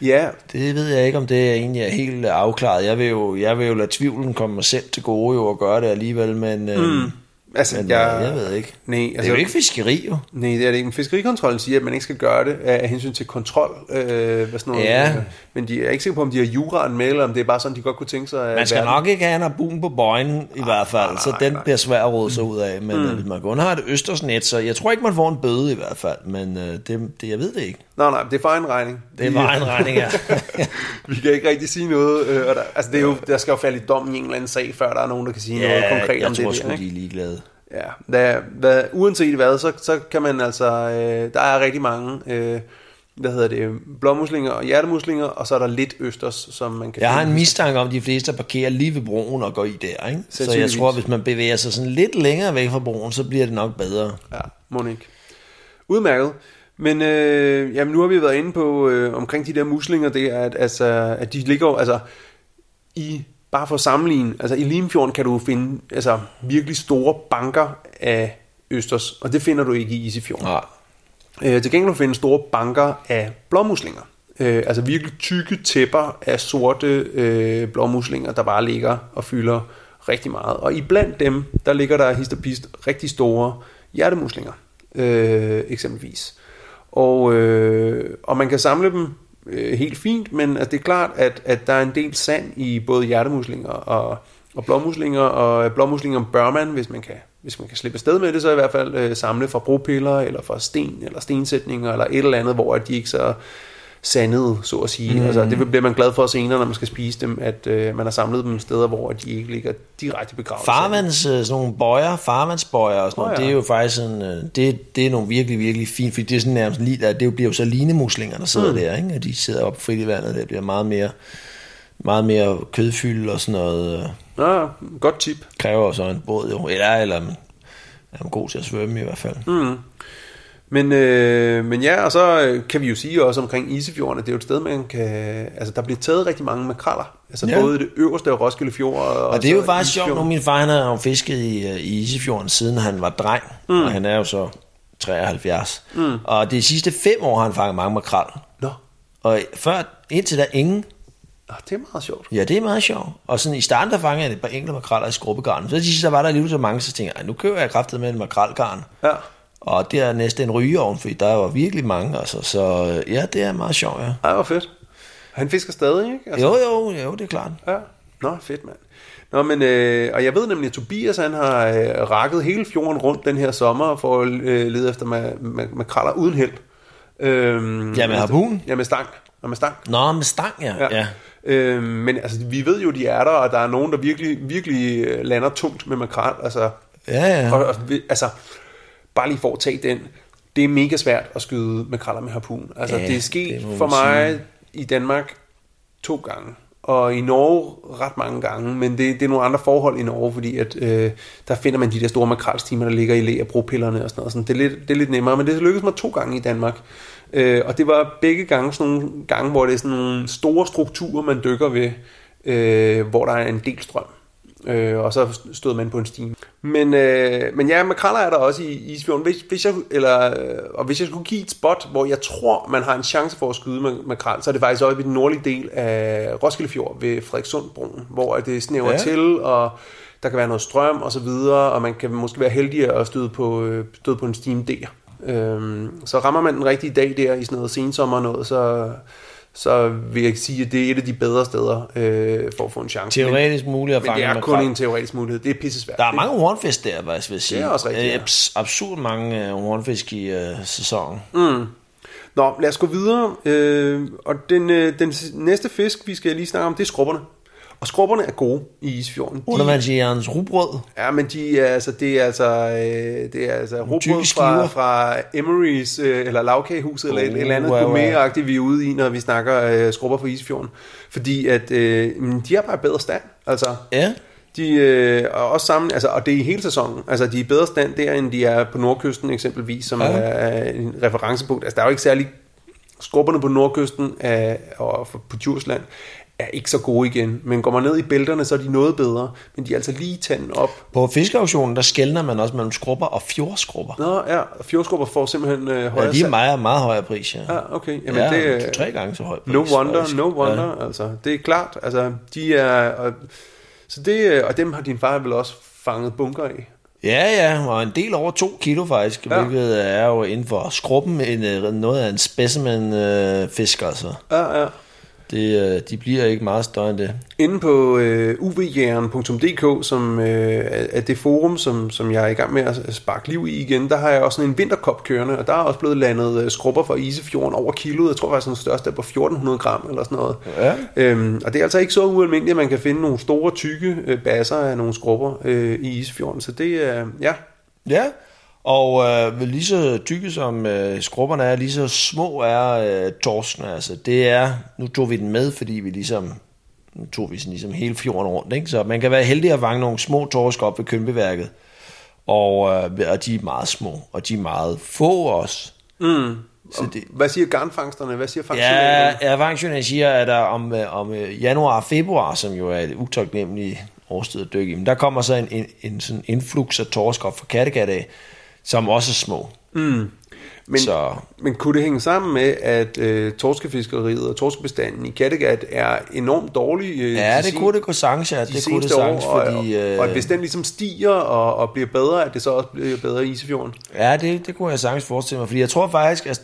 Ja, Det ved jeg ikke, om det egentlig er helt afklaret. Jeg vil jo, jeg vil jo lade tvivlen komme mig selv til gode jo og gøre det alligevel, men, mm. Altså men jeg, jeg, jeg ved ikke. Nej, Det er altså, jo ikke fiskeri jo. Nej, det er det ikke. Men fiskerikontrollen siger, at man ikke skal gøre det af hensyn til kontrol. Øh, hvad sådan noget, Ja. øh, men de er ikke sikre på, om de har juraen med, eller om det er bare sådan, de godt kunne tænke sig. at Man skal verden- nok ikke have en arbun på bøjen i hvert fald, nej, så nej, den nej. bliver svær at råde sig ud af. Men mm. hvis man kun har et østersnet, så jeg tror ikke, man får en bøde i hvert fald, men øh, det, det, jeg ved det ikke. Nej, nej, det er for en regning. Det er De- bare en regning, ja. *laughs* Vi kan ikke rigtig sige noget. Øh, og der, altså det er jo, der skal jo falde i dom i en eller anden sag, før der er nogen, der kan sige noget konkret jeg om tror det. sgu, Der, de ikke? er ligeglade. Ja, der, hvad, uanset hvad, så, så kan man altså, øh, der er rigtig mange, øh, hvad hedder det, blåmuslinger og hjertemuslinger, og så er der lidt østers, som man kan Jeg har finde. en mistanke om, at de fleste parkerer lige ved broen og går i der, ikke? Så jeg tror, hvis man bevæger sig sådan lidt længere væk fra broen, så bliver det nok bedre. Ja, må ikke. Udmærket. Men øh, jamen, nu har vi været inde på øh, omkring de der muslinger, det er, at, altså, at de ligger altså i, bare for at sammenligne, altså i Limfjorden kan du finde altså, virkelig store banker af østers, og det finder du ikke i Isefjorden. Nej. Øh, til gengæld kan du finde store banker af blåmuslinger. Øh, altså virkelig tykke tæpper af sorte øh, blåmuslinger, der bare ligger og fylder rigtig meget. Og iblandt dem, der ligger der hist og pist rigtig store hjertemuslinger, øh, eksempelvis. Og, øh, og man kan samle dem øh, helt fint, men altså, det er klart, at, at der er en del sand i både hjertemuslinger og, og blåmuslinger, og øh, blåmuslinger bør man, hvis man kan, hvis man kan slippe afsted med det, så i hvert fald øh, samle fra bropiller, eller fra sten, eller stensætninger, eller et eller andet, hvor at de ikke så sandede, så at sige. Mm. Altså, det bliver man glad for senere, når man skal spise dem, at øh, man har samlet dem steder, hvor de ikke ligger direkte begravet. Farvands, øh, sådan nogle bøjer, farvandsbøjer og sådan noget, oh, ja. det er jo faktisk sådan, øh, det, det er nogle virkelig, virkelig fint, fordi det er sådan nærmest lige, der, det bliver jo så linemuslinger, der sidder mm. der, ikke? og de sidder oppe frit i vandet, det bliver meget mere, meget mere kødfylde og sådan noget, øh, Ja, godt tip. kræver så en båd jo, eller, eller er man god til at svømme i hvert fald. Mm. Men, øh, men ja, og så kan vi jo sige også omkring Isefjorden, at det er jo et sted, man kan... Altså, der bliver taget rigtig mange makraller. Altså, Ja. både det øverste af Roskilde Fjord og... Og det er jo faktisk sjovt, nu min far han har jo fisket i, øh, i Isefjorden, siden han var dreng, mm. og han er jo så 73. Mm. Og de sidste fem år har han fanget mange makrel. Nå, Og før, indtil der ingen, Nå, det er meget sjovt. ja det er meget sjovt. Og sådan i starten der fangede jeg et par enkelte makreller i skrubbegarn. Så til sidst der var der alligevel så mange, så tænkte jeg, "Ej, nu køber jeg kraftet med en makrelgarn. Ja. Og det er næsten en rygeovn, fordi der var virkelig mange, altså. Så øh, ja, det er meget sjovt, ja. Ej, hvor fedt. Han fisker stadig, ikke? Altså, Jo, jo, jo, det er klart. Ja. Nå, fedt, mand. Nå, men, øh, og jeg ved nemlig, at Tobias, han har øh, rakket hele fjorden rundt den her sommer, for at øh, lede efter ma- ma- makraller uden held. Øhm, Ja, med harpun? Ja, med stang. Og med stang. Nå, med stang, ja. ja. ja. Øhm, men altså, vi ved jo, de er der, og der er nogen, der virkelig, virkelig øh, lander tungt med makrel. Altså, Ja, ja. og, og, altså, bare lige for at tage den. Det er mega svært at skyde makraller med harpun. Altså, Ja, det er sket det for mig sige. i Danmark to gange. Og i Norge ret mange gange, men det, det er nogle andre forhold i Norge, fordi at, øh, der finder man de der store makrelstimer, der ligger i læ af bropillerne og sådan noget. Sådan, det, er lidt, det er lidt nemmere, men det lykkedes mig to gange i Danmark. Øh, og det var begge gange sådan nogle gange, hvor det er sådan nogle store strukturer, man dykker ved, øh, hvor der er en del strøm. Øh, og så stod man på en stime. Men, øh, men ja, makraller er der også i Isfjorden. Hvis, hvis jeg, eller, øh, og hvis jeg skulle give et spot, hvor jeg tror, man har en chance for at skyde med makrel, så er det faktisk også i den nordlige del af Roskilde Fjord ved Frederikssundbroen, hvor det snæver Ja. til, og der kan være noget strøm og så videre, og man kan måske være heldig at støde på, øh, støde på en stime der. Øhm, så rammer man den rigtige dag der i sådan noget sensommer og noget, så, så vil jeg sige, at det er et af de bedre steder øh, for at få en chance. Teoretisk muligt at Men, men fange det er kun en teoretisk mulighed. Det er pisse svært. Der er mange hornfisk der, hvad jeg vil sige. Det er også rigtigt, ja. Øh, abs- absurd mange uh, hornfisk i uh, sæsonen. Mm. Nå, lad os gå videre. Øh, og den, øh, den næste fisk, vi skal lige snakke om, det er skrubberne. Og skrubberne er gode i Isfjorden. De, Undervandsjægerens rugbrød. Ja, men de er altså, det er altså, øh, det er altså skiver. fra, fra Emery's, øh, eller lavkagehuset, eller et, eller andet wow, wow. gourmet vi er ude i, når vi snakker øh, skrubber fra Isfjorden. Fordi at, øh, de er bare bedre stand. Altså, Ja. de øh, er også sammen, altså, og det er i hele sæsonen. Altså, de er i bedre stand der, end de er på nordkysten eksempelvis, som Ja. ja. er en referencepunkt. Altså, der er jo ikke særlig... Skrubberne på nordkysten af, og på Djursland er ikke så gode igen. Men går man ned i bælterne, så er de noget bedre. Men de er altså lige tanden op. På fiskeauktionen, der skældner man også mellem skrubber og fjordskrubber. Nå, ja, fjordskrubber får simpelthen øh, højere Ja, de er meget, meget højere pris, ja. Ja, okay. Jamen, ja, det, er- to-tre gange så høj pris. No wonder, no wonder. Ja. Altså, det er klart. Altså, de er... Og, så det, øh, og dem har din far vel også fanget bunker i. Ja, ja, og en del over to kilo faktisk, ja. Ja. hvilket er jo inden for skrubben en, øh, noget af en specimen øh, fisk, altså. Ja, ja. Det, øh, de bliver ikke meget større end det. Inde på øh, uvjæren.dk, som øh, er- det forum, som, som jeg er i gang med at sparke liv i igen, der har jeg også sådan en vinterkop kørende, og der er også blevet landet øh, skrubber fra Isefjorden over kiloet. Jeg tror faktisk, den største er på 1400 gram eller sådan noget. Ja. Øhm, og det er altså ikke så ualmindeligt, at man kan finde nogle store, tykke øh, basser af nogle skrubber øh, i Isefjorden. Så det er, ja, Ja, og øh, lige så tykke som øh, skrubberne er, lige så små er øh, torskene. Altså, det er, nu tog vi den med, fordi vi ligesom, nu tog vi sådan ligesom hele fjorden rundt, ikke? så man kan være heldig at fange nogle små torsk op ved Kønbeværket. Og, øh, og de er meget små, og de er meget få også. Mm. Så det, Hvad siger garnfangsterne? Hvad siger Ja, fangsterne? erfaringsjournalen siger, at der om, øh, om øh, januar og februar, som jo er et utaknemmeligt årstid at dykke i, men der kommer så en, en, en sådan influx af torsk op fra Kattegat af, som også er små. Mm. Men, Så- men kunne det hænge sammen med, at øh, torskefiskeriet og torskebestanden i Kattegat er enormt dårlig? Øh, Ja, de det sen- kunne det gå sagtens, ja. de Det kunne det år, fordi... og, øh, og at hvis den ligesom stiger og, og bliver bedre, at det så også bliver bedre i Isefjorden. Ja, det, det kunne jeg sagtens forestille mig, fordi jeg tror faktisk, at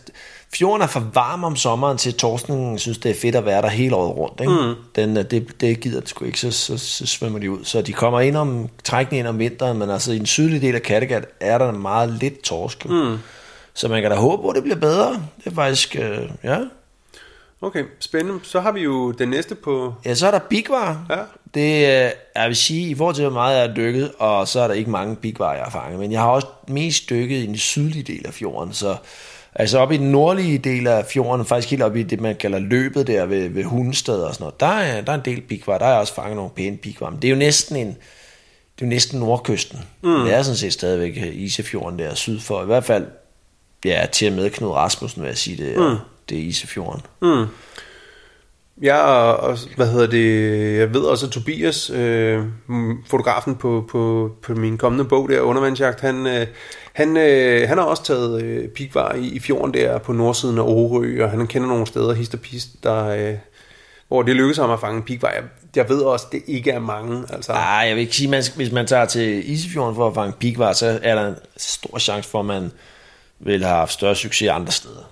fjorden er for varm om sommeren til Torsten synes, det er fedt at være der hele året rundt. Ikke? Mm. Den, øh, det, det gider det sgu ikke, så, så, så svømmer de ud. Så de kommer ind om, trækkende ind om vinteren, men altså i den sydlige del af Kattegat er der meget lidt torsk. Mm. Så man kan da håbe, at det bliver bedre. Det er faktisk, øh, ja. Okay, spændende. Så har vi jo den næste på... Ja, så er der bigvar. Ja. Det øh, jeg vil sige, i forhold til hvor meget jeg har dykket, og så er der ikke mange bigvar, jeg har fanget. Men jeg har også mest dykket i den sydlige del af fjorden, så altså op i den nordlige del af fjorden, faktisk helt op i det, man kalder løbet der ved, ved Hundested og sådan noget, der er, der er en del bigvar. Der er også fanget nogle pæne bigvar, men det er jo næsten en, det er jo næsten nordkysten. Mm. Det er sådan set stadigvæk Isefjorden der syd for, i hvert fald ja, til og med Knud Rasmussen, vil jeg sige, det er, mm. det er Isefjorden. Mm. Ja, og, og hvad hedder det, jeg ved også, at Tobias, øh, fotografen på, på, på min kommende bog der, Undervandsjagt, han, øh, han, øh, han har også taget øh, pikvar i, i fjorden der på nordsiden af Aarhus, og han kender nogle steder, hist og pist, der, øh, hvor det lykkedes ham at fange pikvar. Jeg, jeg ved også, det ikke er mange. Altså. Nej, jeg vil ikke sige, at hvis man tager til Isefjorden for at fange pikvar, så er der en stor chance for, at man vil have haft større succes andre steder.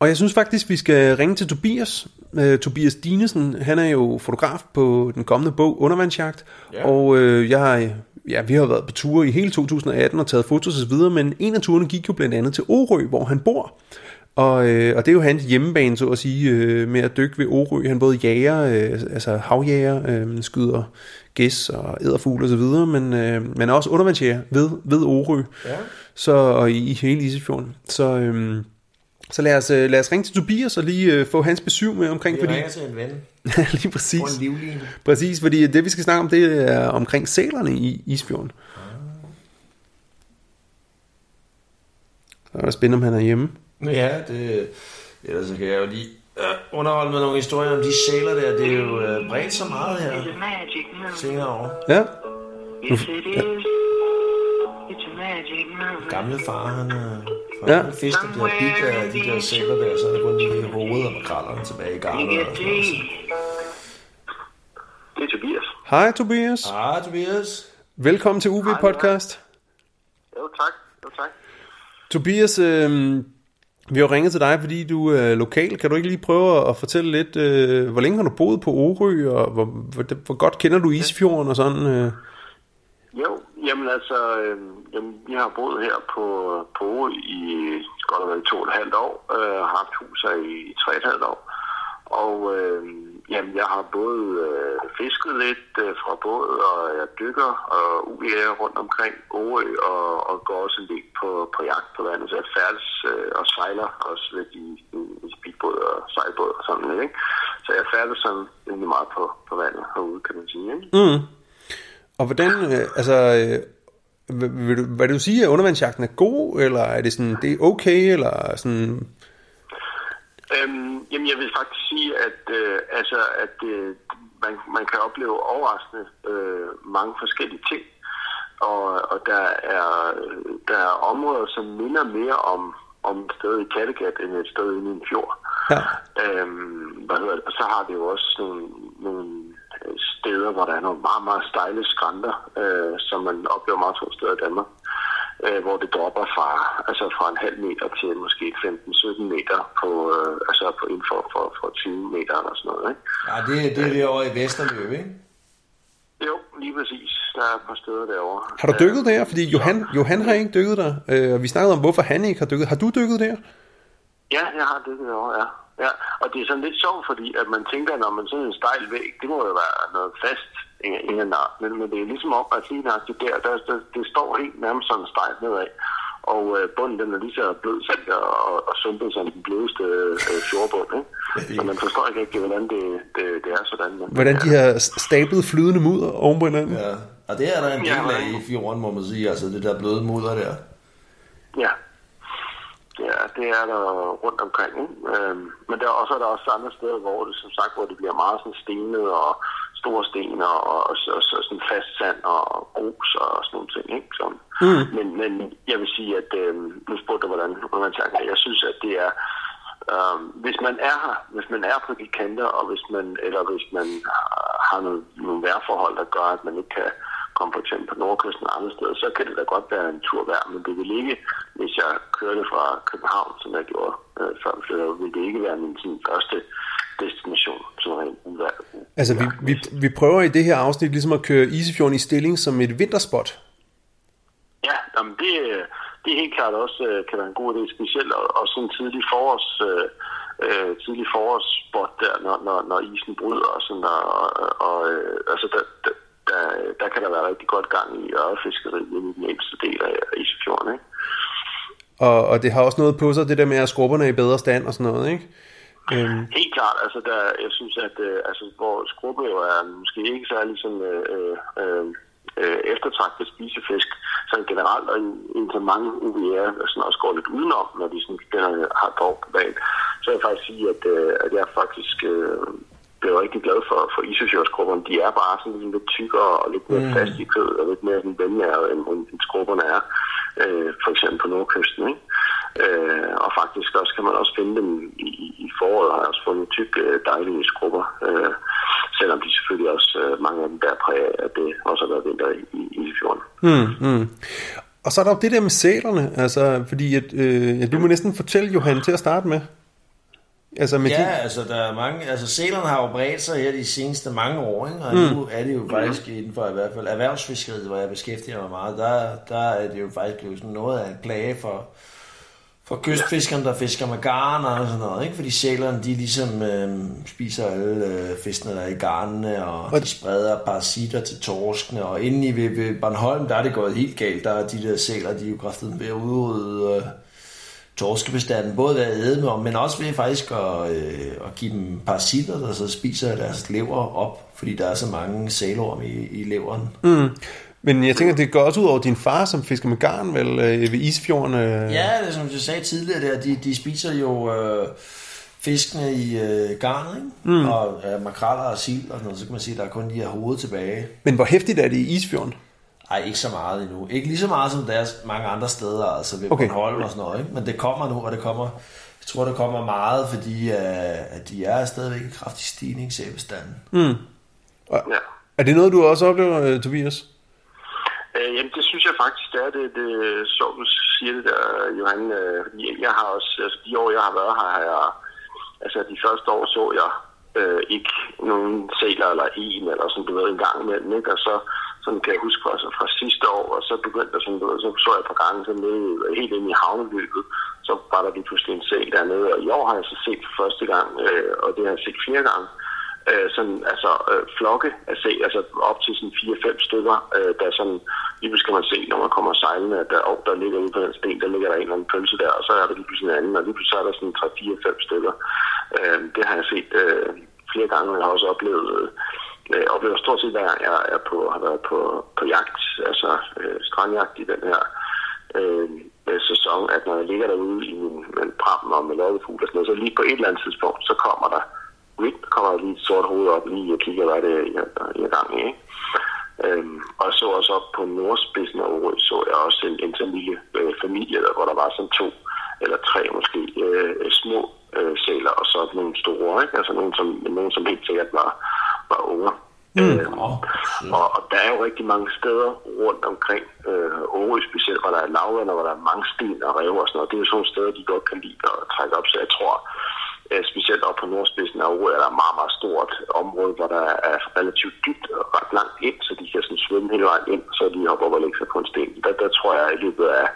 Og jeg synes faktisk, vi skal ringe til Tobias. Uh, Tobias Dinesen, han er jo fotograf på den kommende bog Undervandsjagt. Ja. Og uh, jeg ja, vi har været på ture i hele 2018 og taget fotos og videre, men en af turene gik jo blandt andet til Orø, hvor han bor. Og, øh, og det er jo hans hjemmebane, så at sige, øh, med at dykke ved Orø. Han både jager, øh, altså havjager, øh, skyder gæs og æderfugle og så videre, men, øh, men også undervandsjæger ved, ved Orø. Ja. Så, og i, i hele Isefjorden. Så, øh, så lad os, øh, lad os ringe til Tobias og lige uh, få hans besøg med omkring. Vi fordi... ringer til en ven. *laughs* lige præcis. På en livline. Præcis, fordi det vi skal snakke om, det er omkring sælerne i Isfjorden. Ah. Så er det spændende, om han er hjemme. Ja, det, ellers så kan jeg jo lige uh, underholde med nogle historier om de sæler der. Det er jo uh, bredt så meget her senere år. Ja. Nu, ja. Gamle far, han, for ja. han fisker de her bit af de der sæler der, så er det kun lige hovedet og makrallerne tilbage i garnet. Og sådan noget. Det er Tobias. Hej Tobias. Hej Tobias. Velkommen til UV Podcast. Jo tak. Jo tak. Tobias, øh, vi har ringet til dig, fordi du er lokal. Kan du ikke lige prøve at fortælle lidt, øh, hvor længe har du boet på Orø, og hvor, hvor, hvor godt kender du Isfjorden og sådan? Øh? Jo, jamen altså, øh, jamen, vi har boet her på, på i godt og vel to og et halvt år, øh, har haft hus her i tre og et halvt år. Og øh, jamen, jeg har både øh, fisket lidt øh, fra båd, og jeg dykker og uger rundt omkring Årø, og, og går også en del på, på jagt på vandet, så jeg færdes øh, og sejler også lidt i, i, i speedbåd og sejlbåd og sådan lidt. Ikke? Så jeg færdes sådan egentlig meget på, på vandet herude, kan man sige. Ikke? Mm. Og hvordan, øh, altså, øh, vil du, hvad du sige, at undervandsjagten er god, eller er det sådan, det er okay, eller sådan... Øhm, jamen, jeg vil faktisk sige, at, øh, altså, at øh, man, man kan opleve overraskende øh, mange forskellige ting. Og, og der, er, der er områder, som minder mere om, om et sted i Kattegat, end et sted inde i en fjord. Ja. Øhm, hvad hedder det? Og så har det jo også nogle, nogle steder, hvor der er nogle meget, meget stejle skrænter, øh, som man oplever meget få steder i Danmark. Øh, hvor det dropper fra, altså fra en halv meter til måske 15-17 meter på, øh, altså på inden for, for, for 20 meter eller sådan noget. Ikke? Ja, det, det er det over i Vesterløb, ikke? Jo, lige præcis. Der er et par steder derovre. Har du dykket der? Fordi Johan, Johan har ikke dykket der. Øh, vi snakkede om, hvorfor han ikke har dykket. Har du dykket der? Ja, jeg har dykket derovre, ja. Ja, og det er sådan lidt sjovt, fordi at man tænker, når man sådan en stejl væg, det må jo være noget fast, ingen art. Men, men det er ligesom om, at lige det der, der, der, det står helt nærmest sådan stejl nedad. Og øh, bunden den er lige så blød salt og, og, og sumpet som den blødeste øh, fjordbund. Ikke? Så man forstår ikke rigtig, hvordan det, det, det er sådan. Men, hvordan de her stablet flydende mudder oven på hinanden. Ja, og det er der en del af i fjorden, må man sige. Altså det der bløde mudder der. Ja, Ja, det er der rundt omkring. Ikke? Øhm, men der, også er der også andre steder, hvor det som sagt, hvor det bliver meget sådan stenet og store sten og, og, og, og, og sådan fast sand og grus og sådan nogle ting. Ikke? Så, mm. men, men jeg vil sige, at øhm, nu spurgte du, hvordan, hvordan man tænker. Jeg synes, at det er øhm, hvis man er her, hvis man er på de kanter, og hvis man, eller hvis man har nogle, nogle værforhold, der gør, at man ikke kan komme for eksempel på Nordkysten og andre steder, så kan det da godt være en tur værd, men det vil ikke, hvis jeg kørte fra København, som jeg gjorde øh, før så vil det ikke være min sådan, første destination, som er uværd. Altså, vi, vi, vi prøver i det her afsnit ligesom at køre Isefjorden i stilling som et vinterspot. Ja, jamen det, det er helt klart også øh, kan være en god idé, specielt og, og sådan tidlig forårs, øh, øh, tidlig forårsspot der, når, når, når isen bryder og sådan der, og, og øh, altså der, der, der, der kan der være rigtig godt gang i ørefiskeriet i den eneste del af Isefjorden, ikke? Og, og det har også noget på sig, det der med, at skrubberne er i bedre stand og sådan noget, ikke? Øhm. Helt klart, altså der, jeg synes, at øh, altså, hvor skrubbe jo er måske ikke særlig sådan, øh, øh, øh, eftertragtet spisefisk, sådan generelt, og indtil mange UVR sådan også går lidt udenom, når de sådan, øh, har dog på banen. Så vil jeg faktisk sige, at, øh, at jeg faktisk øh, blev rigtig glad for, for isosjørsgrupperne. De er bare sådan lidt tykkere og lidt mere mm. fast i kød, og lidt mere vendnære, end, end, end skrupperne er. Øh, for eksempel på nordkysten, ikke? Øh, og faktisk også kan man også finde dem i, i foråret, har jeg også fundet tykke, øh, dejlige skrubber. Øh, selvom de selvfølgelig også, øh, mange af dem der præger, at det også har været vinter i, i, i fjorden. Mm, mm. Og så er der jo det der med sælerne, altså, fordi at, øh, ja, du må næsten fortælle Johan til at starte med. Altså med ja, de... altså der er mange, altså sælerne har jo bredt sig her de seneste mange år, ikke? og mm. nu er det jo faktisk inden for i hvert fald erhvervsfiskeriet, hvor jeg beskæftiger mig meget, der, der er det jo faktisk blevet sådan noget af en plage for, for kystfiskerne, der fisker med garn og sådan noget, ikke? fordi sælerne, de ligesom øh, spiser alle øh, fiskene, der er i garnene, og de spreder parasitter til torskene, og inde i ved, ved Bornholm, der er det gået helt galt, der er de der sæler, de er jo kraftet ved at udrydde øh, torskebestanden, både ved at æde med, men også ved faktisk at, øh, at give dem parasitter, der så spiser deres lever op, fordi der er så mange sælorm i, i leveren. Mm. Men jeg tænker, det går også ud over din far, som fisker med garn, vel, øh, ved Isfjorden? Øh. Ja, det, som du sagde tidligere, der, de, de spiser jo øh, fiskene i øh, garnet, ikke? Mm. og øh, makraller og sild og sådan noget, så kan man sige, at der er kun de her hoved tilbage. Men hvor hæftigt er det i Isfjorden? Nej, ikke så meget endnu. Ikke lige så meget som deres mange andre steder, altså ved okay. Bornholm og sådan noget. Ikke? Men det kommer nu, og det kommer, jeg tror, det kommer meget, fordi uh, at de er stadigvæk i kraftig stigning, sæbestanden. Mm. Og, ja. Er det noget, du også oplever, uh, Tobias? Øh, jamen, det synes jeg faktisk, det er det, det så du siger det der, Johan. Øh, jeg har også, altså de år, jeg har været her, har jeg, altså de første år så jeg øh, ikke nogen sæler eller en, eller sådan, du ved, en gang imellem, ikke? Og så sådan kan jeg huske fra, altså fra sidste år, og så begyndte jeg sådan, så så jeg et par gange så nede, helt ind i havneløbet, så var der lige pludselig en sæl dernede, og i år har jeg så set for første gang, øh, og det har jeg set flere gange, øh, sådan, altså øh, flokke af sæl, altså op til sådan 4-5 stykker, øh, der sådan, lige skal man se, når man kommer sejlende, at der, oh, der ligger ude på den sten, der ligger der en eller anden pølse der, og så er der lige pludselig en anden, og lige pludselig er der sådan 3-4-5 stykker. Øh, det har jeg set øh, flere gange, og jeg har også oplevet, øh, øh, jeg oplever stort set, at jeg er på, har været på, på jagt, altså øh, strandjagt i den her øh, øh sæson, at når jeg ligger derude i min, min pram og med lokkefugl og sådan noget, så lige på et eller andet tidspunkt, så kommer der Rick kommer lige et sort hoved op lige og kigger, hvad det er, jeg, jeg er gang i. Ikke? Øhm, og så også op på nordspidsen af Orø, så jeg også en, en sådan lille øh, familie, der, hvor der var sådan to eller tre måske øh, små øh, sæler, og så nogle store, ikke? altså nogle som, nogle, som helt sikkert var, var unger. Mm. Øhm, og, og der er jo rigtig mange steder rundt omkring øh, Orø, specielt hvor der er lavvand, og hvor der er mange sten og rev og sådan noget. Det er jo sådan nogle steder, de godt kan lide at trække op, så jeg tror, øh, specielt op på nordspidsen af Orø, er der et meget, meget stort område, hvor der er relativt dybt og ret langt ind, så de kan sådan svømme hele vejen ind, så de hopper op og lægger sig på en sten. Der, der tror jeg, at i løbet af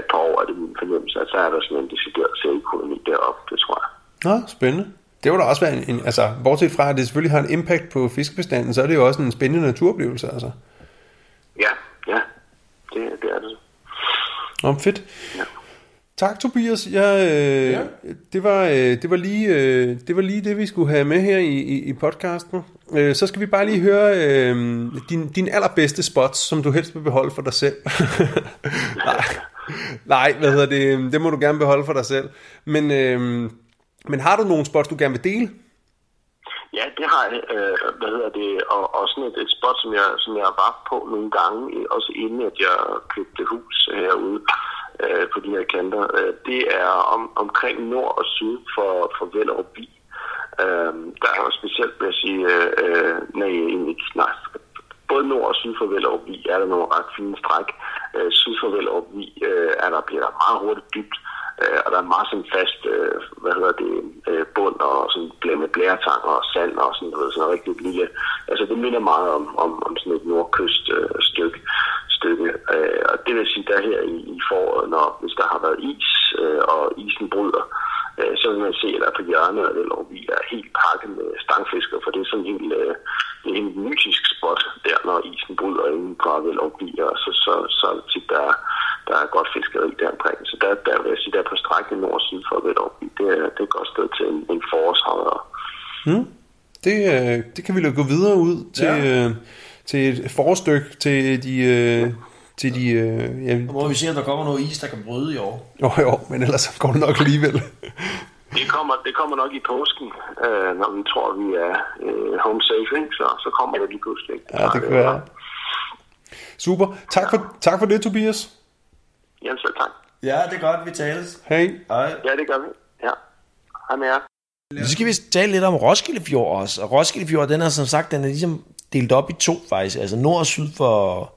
et par år er det min fornemmelse, at så er der sådan en decideret sælkoloni deroppe, det tror jeg. Nå, spændende. Det var da også være en, en, altså, bortset fra, at det selvfølgelig har en impact på fiskebestanden, så er det jo også en spændende naturoplevelse, altså. Ja, ja, det, det er det. Nå, fedt. Ja. Tak Tobias. Jeg, øh, ja. det, var, øh, det, var lige, øh, det var lige det, vi skulle have med her i, i, i podcasten. Øh, så skal vi bare lige høre øh, din, din allerbedste spots, som du helst vil beholde for dig selv. *laughs* Nej. Nej, hvad hedder det? Det må du gerne beholde for dig selv. Men, øh, men har du nogle spots, du gerne vil dele? Ja, det har jeg. Øh, hvad hedder det? Og, og sådan et, et spot, som jeg, som jeg var på nogle gange, også inden at jeg købte hus herude øh, på de her kanter, øh, det er om, omkring nord og syd for, for Vellerup Bi. Øh, der er jo specielt, vil jeg sige, øh, øh nej, ikke, nej, både nord og syd for Vellerup er der nogle ret fine stræk. Øh, syd for Vellerup øh, er der, bliver der meget hurtigt dybt, øh, Øh, og der er meget sådan fast, øh, hvad hedder det, øh, bund og sådan med blæretang og sand og sådan noget, sådan rigtig lille. Altså det minder meget om, om, om sådan et nordkyst øh, stykke stykke. Øh, og det vil sige, der her i, i foråret, når, hvis der har været is, øh, og isen bryder, øh, så vil man se, at der på hjørnet af det vi er helt pakket med stangfisker, for det er sådan en helt, øh, en mytisk spot der, når isen bryder inden på Vellovby, og så, så, så er det tit, der, der er godt fiskeri der omkring. Så der, der vil jeg sige, der på strækningen nord og syd for Vellovby, det er, det er et godt sted til en, en forårshavn. Mm. Det, øh, det kan vi gå videre ud til, ja. øh, til et forstykke til de... Til de øh, ja, Nu må vi se, om der kommer noget is, der kan bryde i år. jo, jo, men ellers så går det nok alligevel. Det kommer, det kommer nok i påsken, øh, når vi tror, vi er øh, home safe, ikke? Så, så kommer det lige pludselig. Ja, det kan være. Super. Tak for, tak for det, Tobias. Jamen selv tak. Ja, det er godt, vi tales. Hej. Hej. Ja, det gør vi. Ja. Hej med jer. Så skal vi tale lidt om Roskilde Fjord også. Og Roskilde Fjord, den er som sagt, den er ligesom delt op i to faktisk. Altså nord og syd for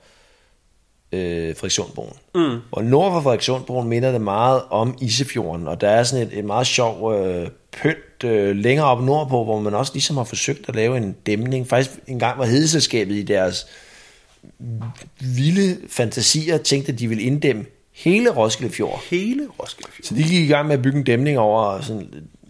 øh, Friktionbroen. Mm. Og nord for Friktionbroen minder det meget om Isefjorden. Og der er sådan et, et meget sjov øh, pynt øh, længere op nordpå, hvor man også ligesom har forsøgt at lave en dæmning. Faktisk engang var hedeselskabet i deres vilde fantasier tænkte, at de ville inddæmme hele Roskilde Fjord. Hele Roskilde Fjord. Så de gik i gang med at bygge en dæmning over sådan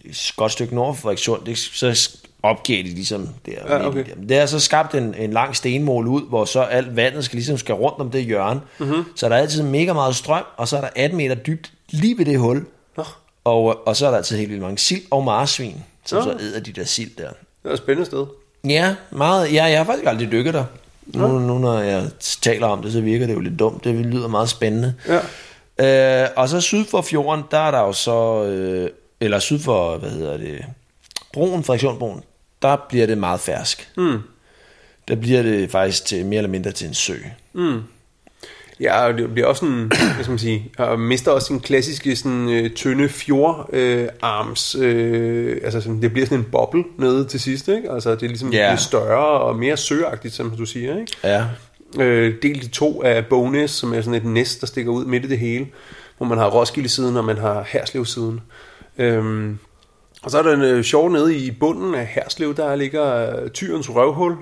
et godt stykke nord for Frederikssund. Det, så opgav de ligesom der. Ja, okay. Det er så skabt en, en lang stenmål ud, hvor så alt vandet skal ligesom skal rundt om det hjørne. Mhm. Mm-hmm. Så der er altid mega meget strøm, og så er der 18 meter dybt lige ved det hul. Nå, Og, og så er der altid helt vildt mange sild og marsvin, som Nå. så æder de der sild der. det er et spændende sted. Ja, meget. Ja, jeg har faktisk aldrig dykket der. Nu, nu når jeg taler om det, så virker det jo lidt dumt. Det lyder meget spændende. Ja. Øh, og så syd for fjorden, der er der jo så, øh, eller syd for, hvad hedder det, broen, Frederiksundbroen, der bliver det meget fersk. Mm. Der bliver det faktisk til, mere eller mindre til en sø. Ja, og det bliver også sådan, *clears throat* hvad skal man sige, og mister også sin klassiske sådan, øh, tynde fjordarms, øh, arms, øh, altså sådan, det bliver sådan en boble nede til sidst, ikke? Altså det er ligesom yeah. større og mere søagtigt, som du siger, ikke? Ja. Øh, delt i to af Bognæs, som er sådan et næst, der stikker ud midt i det hele, hvor man har Roskilde-siden, og man har Herslev-siden. Øhm, og så er der en øh, sjov nede i bunden af Herslev, der ligger øh, Tyrens røvhul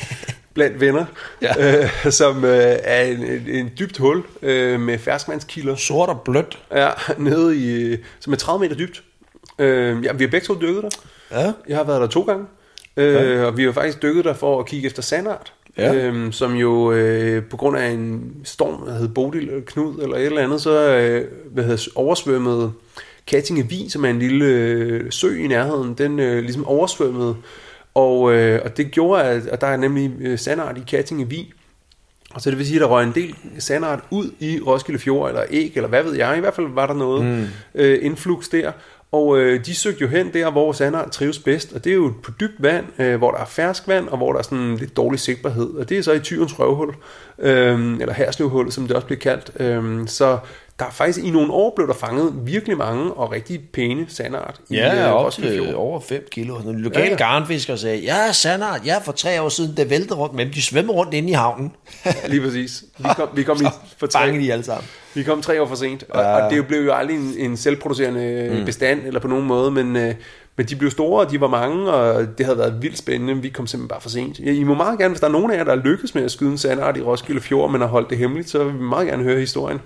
*laughs* blandt venner, Ja. øh, som øh, er en, en, en dybt hul øh, med ferskvandskilder, Sort og blødt. ja, nede i, øh, som er 30 meter dybt. Øh, ja, vi har begge to dykket der. Ja. Jeg har været der to gange. Øh, ja. Og vi har faktisk dykket der for at kigge efter sandart. Ja. Øhm, som jo øh, på grund af en storm, der hed Bodil eller Knud eller et eller andet, så øh, hvad hedder, oversvømmede Kattinge Vig, som er en lille øh, sø i nærheden, den øh, ligesom oversvømmede. Og, øh, og det gjorde, at, at der er nemlig øh, sandart i Kattinge Vig. Og så det vil sige, at der røg en del sandart ud i Roskilde Fjord, eller æg, eller hvad ved jeg. I hvert fald var der noget mm. øh, influx der. Og øh, de søgte jo hen der, hvor sandart trives bedst. Og det er jo på dybt vand, øh, hvor der er ferskvand, og hvor der er sådan lidt dårlig sigtbarhed. Og det er så i Tyrens røvhul, øh, eller Herslevhul, som det også bliver kaldt. Øh, så der er faktisk i nogle år blev der fanget virkelig mange og rigtig pæne sandart i Ja, øh, op til over 5 kilo. Nogle lokale Ja, ja, garnfiskere sagde, ja, sandart, ja, for tre år siden, det væltede rundt med dem. De svømmer rundt inde i havnen. *laughs* Lige præcis. Vi kom, vi kom i *laughs* for tre, de alle sammen. Vi kom tre år for sent, og, Ja. og det blev jo aldrig en, en selvproducerende mm. bestand, eller på nogen måde, men, øh, men de blev store, og de var mange, og det havde været vildt spændende. Vi kom simpelthen bare for sent. I må meget gerne, hvis der er nogen af jer, der er lykkes med at skyde en sandart i Roskilde Fjord, men har holdt det hemmeligt, så vil vi meget gerne høre historien.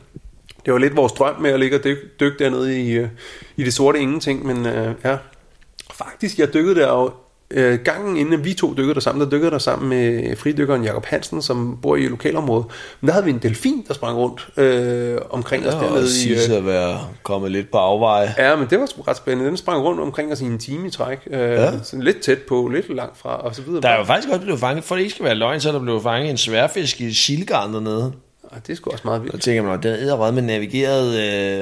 Det var lidt vores drøm med at ligge og dykke, dykke dernede i, øh, i det sorte ingenting, men øh, ja. Faktisk, jeg dykkede der jo øh, gangen inden vi to dykkede der sammen, der dykkede der sammen med fridykkeren Jakob Hansen, som bor i lokalområdet. Men der havde vi en delfin, der sprang rundt øh, omkring os dernede i... siges Øh, at være kommet lidt på afveje. ja, men det var sgu ret spændende. Den sprang rundt omkring os i en time i træk. Øh, ja. sådan lidt tæt på, lidt langt fra, og så videre. Der er jo faktisk også blevet fanget, for det ikke skal være løgn, så er der blevet fanget en sværfisk i silgarn dernede. Ej, det er sgu også meget Og vildt. tænker man, den æder med navigeret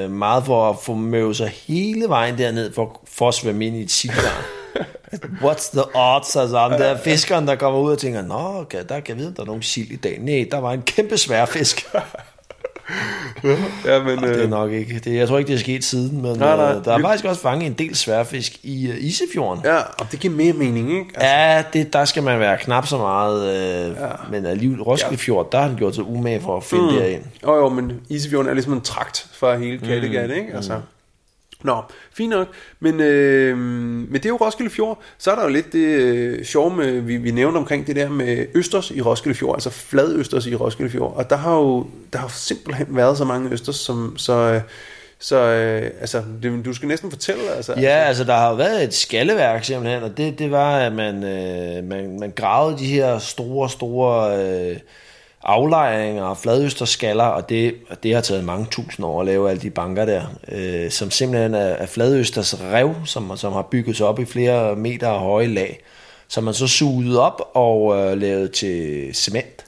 øh, meget for at få møvet sig hele vejen derned for, for at svømme ind i et silgarn. *laughs* What's the odds? Altså, om der er fiskeren, der kommer ud og tænker, Nå, okay, der kan jeg vide, om der er nogen sild i dag. Nej, der var en kæmpe sværfisk. *laughs* Ja, men, Det er øh, nok ikke. Det, jeg tror ikke, det er sket siden, men Nej, nej. øh, der er faktisk også fanget en del sværfisk i uh, Isefjorden. ja, og det giver mere mening, ikke? Altså, Ja, det, der skal man være knap så meget, øh, ja. men alligevel Roskilde Fjord, der har han gjort sig umage for at finde mm. derind. Jo, jo, men Isefjorden er ligesom en trakt for hele Kattegat, mm. ikke? Altså. Nå, fint nok. Men, øh, men det er jo Roskilde Fjord. Så er der jo lidt det øh, sjove, med, vi, vi nævnte omkring det der med østers i Roskilde Fjord, altså fladøsters i Roskilde Fjord. Og der har jo, der har simpelthen været så mange østers, som, så, øh, så øh, altså, det, du skal næsten fortælle. Altså, Ja, altså der har jo været et skalleværk simpelthen, og det, det var, at man, øh, man, man gravede de her store, store øh, aflejringer og fladøsterskaller, og det, og det har taget mange tusind år at lave alle de banker der, øh, som simpelthen er, er fladøsters rev, som, som har bygget sig op i flere meter høje lag. som man så sugede op og øh, lavede til cement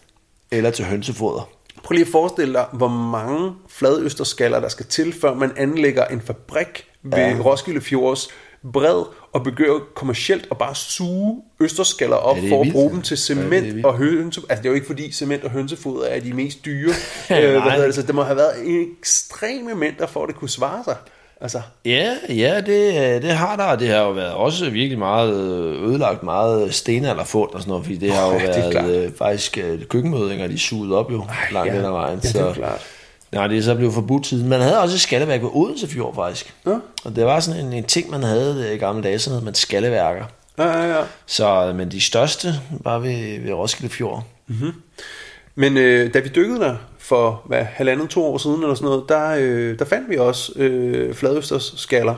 eller til hønsefoder. Prøv lige at forestille dig, hvor mange fladøsterskaller, der skal til, før man anlægger en fabrik ved ja. Roskilde Fjords bred og begynder kommercielt at bare suge østerskaller op Ja, for at vildt. bruge dem til Ja, det er cement vildt. og hønse. Altså det er jo ikke fordi cement og hønsefoder er de mest dyre. *laughs* øh, hvad hedder det, så det må have været ekstreme mængder for at det kunne svare sig. Altså, Ja, ja, det, øh, det har der, det har jo været også virkelig meget øh, ødelagt, meget stenalderfund og sådan noget, fordi det har jo Ja, været øh, faktisk øh, køkkenmødinger, de sugede op jo langt ja. ad vejen. Ja, det er klart. Nej, det er så blevet forbudt siden. Man havde også et skalleværk ved Odense Fjord, faktisk. Ja. Og det var sådan en, en ting, man havde i gamle dage, sådan noget med skalleværker. ja, ja, ja. Så, men de største var ved, ved Roskilde Fjord. Men øh, da vi dykkede der for hvad, halvandet, to år siden eller sådan noget, der, øh, der fandt vi også øh, fladøsters skaller.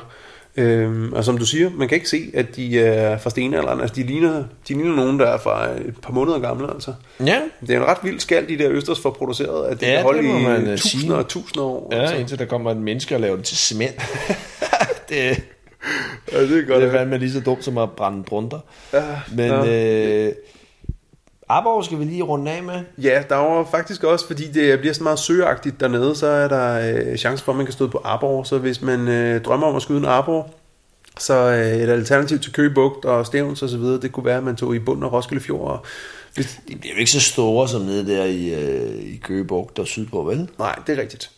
Øh, og som du siger, man kan ikke se, at de er fra stenalderen. Altså, de ligner, de ligner nogen, der er fra et par måneder gamle, altså. Ja, Det er en ret vild skal, de der østers får produceret, at de Ja, kan holde det må man, i øh, tusinder sige. og tusinder år. ja altså. indtil der kommer en menneske og laver det til cement. *laughs* det, ja, det er godt. det er fandme lige så dumt som at brænde drunter. Ja, Men ja. øh, Arborg skal vi lige runde af med. Ja, der var faktisk også, fordi det bliver så meget søagtigt dernede, så er der øh, chance for, at man kan støde på arbor. Så hvis man øh, drømmer om at skyde en arbor, så øh, et alternativ til Køge Bugt og Stævns og så videre, det kunne være, at man tog i bunden af Roskilde Fjord. Og hvis, De bliver jo ikke så store som nede der i, øh, i Køgebugt og sydpå, vel? nej, det er rigtigt.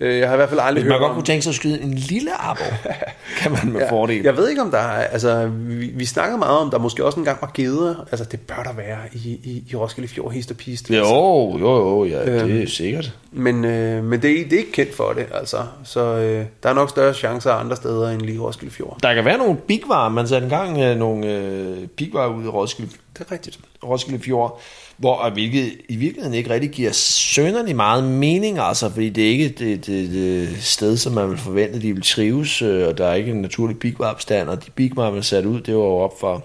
Øh, jeg har i hvert fald aldrig Hvis man hørt godt om... kunne tænke sig at skyde en lille arbor, *laughs* kan man med ja, fordel. Jeg ved ikke, om der er... Altså, vi, vi snakkede meget om, der måske også engang var geder. Altså, det bør der være i, i, i Roskilde Fjord, hist og pist. Altså, Jo, jo, jo, ja, det er sikkert. Men, øh, men det, er, det er ikke kendt for det, altså. Så øh, der er nok større chancer andre steder end lige Roskilde Fjord. Der kan være nogle bigvarer. Man satte engang øh, nogle øh, bigvarer ud i Roskilde, Det er rigtigt. Roskilde Fjord, hvor hvilket i virkeligheden ikke rigtig giver sønderlig meget mening, altså, fordi det er ikke det, det, det sted, som man vil forvente, de vil trives, øh, og der er ikke en naturlig bigvarebestand, og de bigvarer, man satte ud, det var jo op for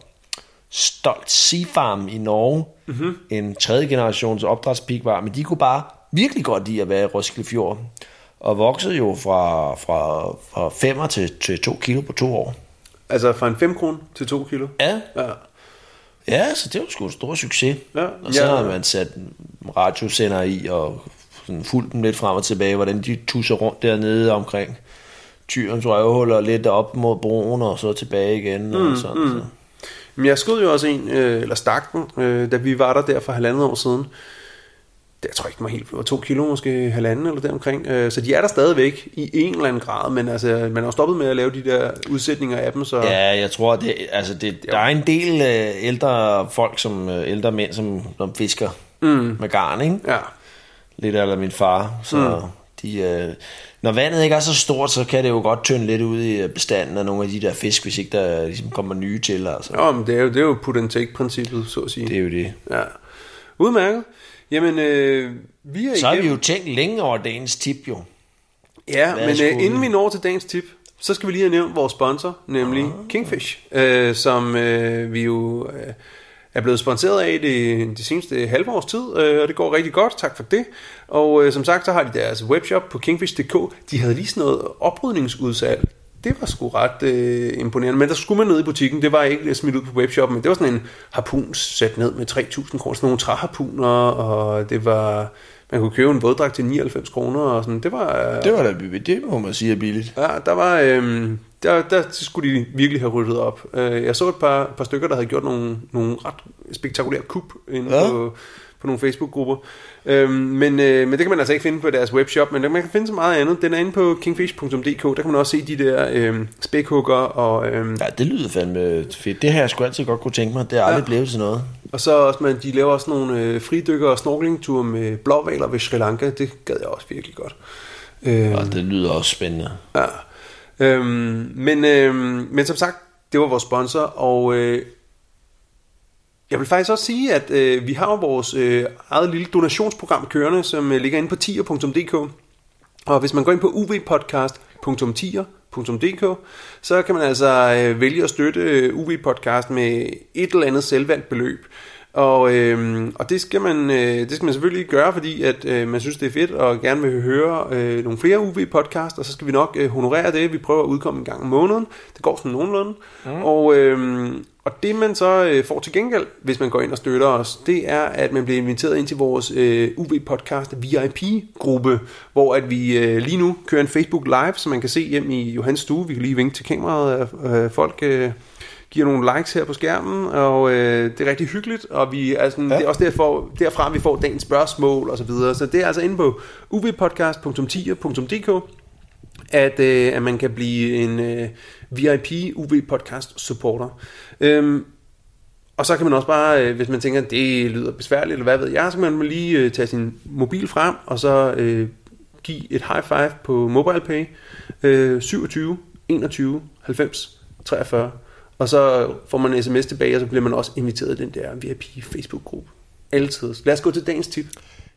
Stolt Sea Farm i Norge, mm-hmm. en tredje generations opdrætspigvar, men de kunne bare virkelig godt lide at være i Roskilde Fjord, og voksede jo fra, fra, fra 5 til, til 2 kilo på to år. Altså fra en 5 kron til 2 kilo. Ja, Ja. Ja, så det var sgu en stor succes. Ja, og så ja. har man sat radiosender i og sådan fulgt dem lidt frem og tilbage, hvordan de tusser rundt dernede omkring tyrens røvhuller, lidt op mod broen og så tilbage igen. Mm, og sådan, mm. Så. Men jeg skød jo også en, øh, eller stak den, øh, da vi var der der for halvandet år siden. Jeg tror ikke, den var helt, var to kilo, måske halvanden eller deromkring. Øh, så de er der stadigvæk i en eller anden grad, men altså, man har stoppet med at lave de der udsætninger af dem, så Ja, jeg tror, det, altså det, der er en del øh, ældre folk, som øh, ældre mænd, som, som fisker mm. med garn, ikke? ja. Lidt af min far. Så mm. de, øh, når vandet ikke er så stort, så kan det jo godt tynde lidt ud i bestanden af nogle af de der fisk, hvis ikke der ligesom kommer nye til. Altså. Jo, men det er jo, det er jo put and take princippet, så at sige. Det er jo det. Ja. Udmærket. Jamen, øh, vi er Så har vi igennem. jo tænkt længe over dagens tip, jo. Ja, Hvad men skulle øh, inden vi- når til dagens tip, så skal vi lige have nævnt vores sponsor, nemlig Kingfish, øh, som øh, vi jo øh, er blevet sponsoreret af det, det seneste halve års tid, øh, og det går rigtig godt, tak for det. Og øh, som sagt, så har de deres webshop på kingfish.dk. De havde lige sådan noget oprydningsudsalg. Det var sgu ret øh, imponerende, men der skulle man ned i butikken, det var ikke smidt ud på webshoppen, men det var sådan en harpun sat ned med 3.000 kroner, sådan nogle træharpuner, og det var, man kunne købe en våddragt til 99 kroner, og sådan, det var, øh, Det var da det må man sige er billigt. Ja, der var, øhm, der, der skulle de virkelig have ryddet op. Øh, jeg så et par, par stykker, der havde gjort nogle, nogle ret spektakulære kup inde ja. på, på nogle Facebook-grupper. Øhm, men, øh, men det kan man altså ikke finde på deres webshop, men man kan finde så meget andet. Den er inde på kingfish.dk, der kan man også se de der øh, spækhugger, og, øh, Ja, det lyder fandme fedt. Det har jeg sgu altid godt kunne tænke mig. Det er aldrig ja. blevet til noget. og så også, man, de laver også nogle øh, fridykker og snorkelingture med blåvaler ved Sri Lanka. Det gad jeg også virkelig godt. Øh, Og det lyder også spændende. Ja. Øhm, men, øhm, men som sagt, det var vores sponsor, og øh, jeg vil faktisk også sige, at øh, vi har jo vores øh, eget lille donationsprogram kørende, som øh, ligger inde på tier.dk. Og hvis man går ind på uvpodcast.tier.dk, så kan man altså øh, vælge at støtte øh, UV Podcast med et eller andet selvvalgt beløb. Og, øh, og det, skal man, øh, det skal man selvfølgelig gøre, fordi at øh, man synes, det er fedt, og gerne vil høre øh, nogle flere UV-podcast, og så skal vi nok øh, honorere det. Vi prøver at udkomme en gang om måneden. Det går sådan nogenlunde. Mm. Og, øh, og det man så øh, får til gengæld, hvis man går ind og støtter os, det er, at man bliver inviteret ind til vores øh, UV-podcast VIP-gruppe, hvor at vi øh, lige nu kører en Facebook Live, så man kan se hjem i Johans stue. Vi kan lige vinke til kameraet, øh, folk... Øh, giver nogle likes her på skærmen, og øh, det er rigtig hyggeligt, og vi er sådan, ja. det er også derfor, derfra, vi får dagens spørgsmål og så videre. Så det er altså inde på uvpodcast.10.dk, at, øh, at man kan blive en øh, VIP UV Podcast supporter. Øhm, og så kan man også bare, øh, hvis man tænker, at det lyder besværligt, eller hvad ved jeg, så kan man lige øh, tage sin mobil frem, og så øh, give et high five på MobilePay. Øh, 27 21 90 43 og så får man en sms tilbage, og så bliver man også inviteret i den der VIP Facebook-gruppe. Altid. Lad os gå til dagens tip.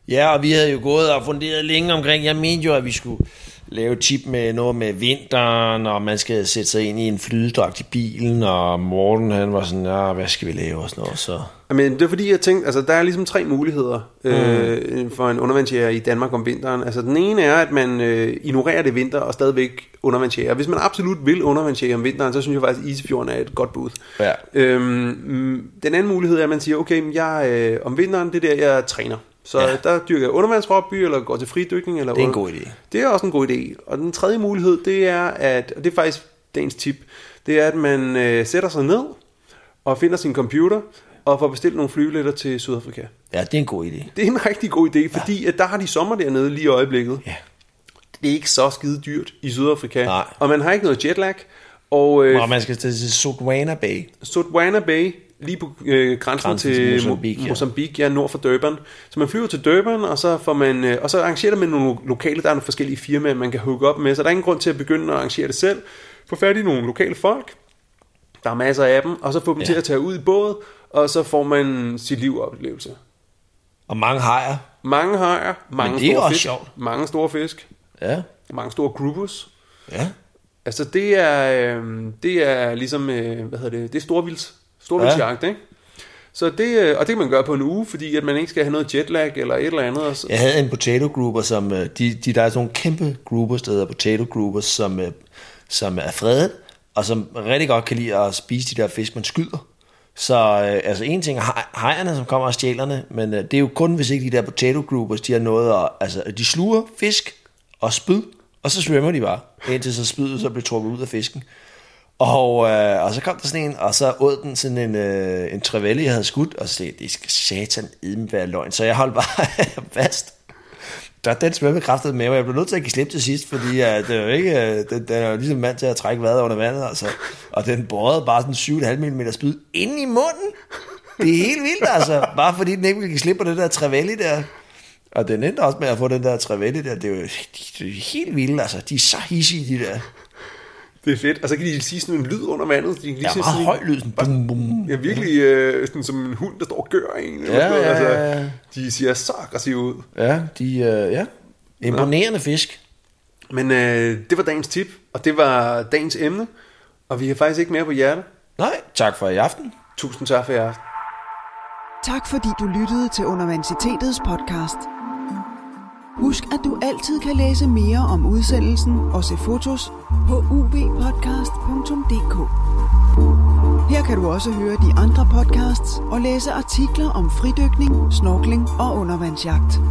Ja, og vi havde jo gået og funderet længe omkring, jeg mente jo, at vi skulle lave tip med noget med vinteren, og man skal sætte sig ind i en flydedragt i bilen, og Morten han var sådan, ja, hvad skal vi lave og sådan noget, så... Men det er fordi, jeg tænkte, altså der er ligesom tre muligheder øh, mm. for en undervandsjæger i Danmark om vinteren. Altså den ene er, at man øh, ignorerer det vinter og stadigvæk undervandsjæger. Hvis man absolut vil undervandsjæger om vinteren, så synes jeg faktisk, at Isefjorden er et godt bud. Ja. Øhm, den anden mulighed er, at man siger, okay, jeg, øh, om vinteren, det er der, jeg træner. Så ja. der dyrker jeg undervandsrobby, eller går til fridykning. Eller det er en god idé. Det er også en god idé. Og den tredje mulighed, det er, at, og det er faktisk dagens tip, det er, at man øh, sætter sig ned og finder sin computer, og får bestilt nogle flybilletter til Sydafrika. Ja, det er en god idé. Det er en rigtig god idé, fordi ja. at der har de sommer dernede lige i øjeblikket. Ja. Det er ikke så skide dyrt i Sydafrika. Nej. Og man har ikke noget jetlag. Og, øh, Og man skal til Sotwana Bay. Sotwana Bay, lige på øh, grænsen, Grænsen til, til Mozambique, ja. Mozambique, ja, nord for Durban. Så man flyver til Durban, og så får man, øh, og så arrangerer man nogle lokale, der er nogle forskellige firmaer, man kan hooke op med, så der er ingen grund til at begynde at arrangere det selv. Få fat i nogle lokale folk, der er masser af dem, og så få dem ja. Til at tage ud i båd, og så får man sit livoplevelse. Og mange hajer. Mange hajer, mange det er store også fisk, sjovt. mange store fisk, Ja. mange store groupers. Ja. Altså det er, øh, det er ligesom, øh, hvad hedder det, det er storvilds, storvildsjagt, ja. ikke? Så det, øh, og det kan man gøre på en uge, fordi at man ikke skal have noget jetlag eller et eller andet. Jeg havde en potato grouper, som øh, de, de, der er sådan nogle kæmpe groupers, der hedder potato groupers, som, øh, som er fredet, og som rigtig godt kan lide at spise de der fisk, man skyder. Så øh, altså en ting er hajerne, som kommer og stjælerne, men øh, det er jo kun, hvis ikke de der potato groupers, de har noget at, altså de sluger fisk og spyd, og så svømmer de bare, indtil så spydet så bliver trukket ud af fisken. Og, øh, og så kom der sådan en, og så åd den sådan en, øh, en trevelle, jeg havde skudt, og så sagde det skal satan edden være løgn. Så jeg holdt bare *laughs* fast. Der den svømmekræftede med, og jeg blev nødt til at give slip til sidst, fordi at det er ikke, øh, den, den er jo ligesom mand til at trække vejret under vandet, altså. Og den brød bare sådan 7,5 mm spyd ind i munden. Det er helt vildt, altså. Bare fordi den ikke ville give slip på det der trevelle der. Og den endte også med at få den der trevelle der. Det er jo de, de er helt vildt, altså. De er så hissige, de der det er fedt. Og så kan de sige sådan en lyd under vandet. De kan lige Ja, meget sådan, høj lyd. Sådan, bum, bum. Ja, virkelig øh, sådan, som en hund, der står og gør en. eller Ja, ja, altså, ja, ja. De ser så aggressive ud. Ja, de, øh, ja. Imponerende fisk. Men øh, det var dagens tip, og det var dagens emne. Og vi har faktisk ikke mere på hjerte. Nej, tak for i aften. Tusind tak for jer. Tak fordi du lyttede til Universitetets podcast. Husk, at du altid kan læse mere om udsendelsen og se fotos på ubpodcast.dk. Her kan du også høre de andre podcasts og læse artikler om fridykning, snorkling og undervandsjagt.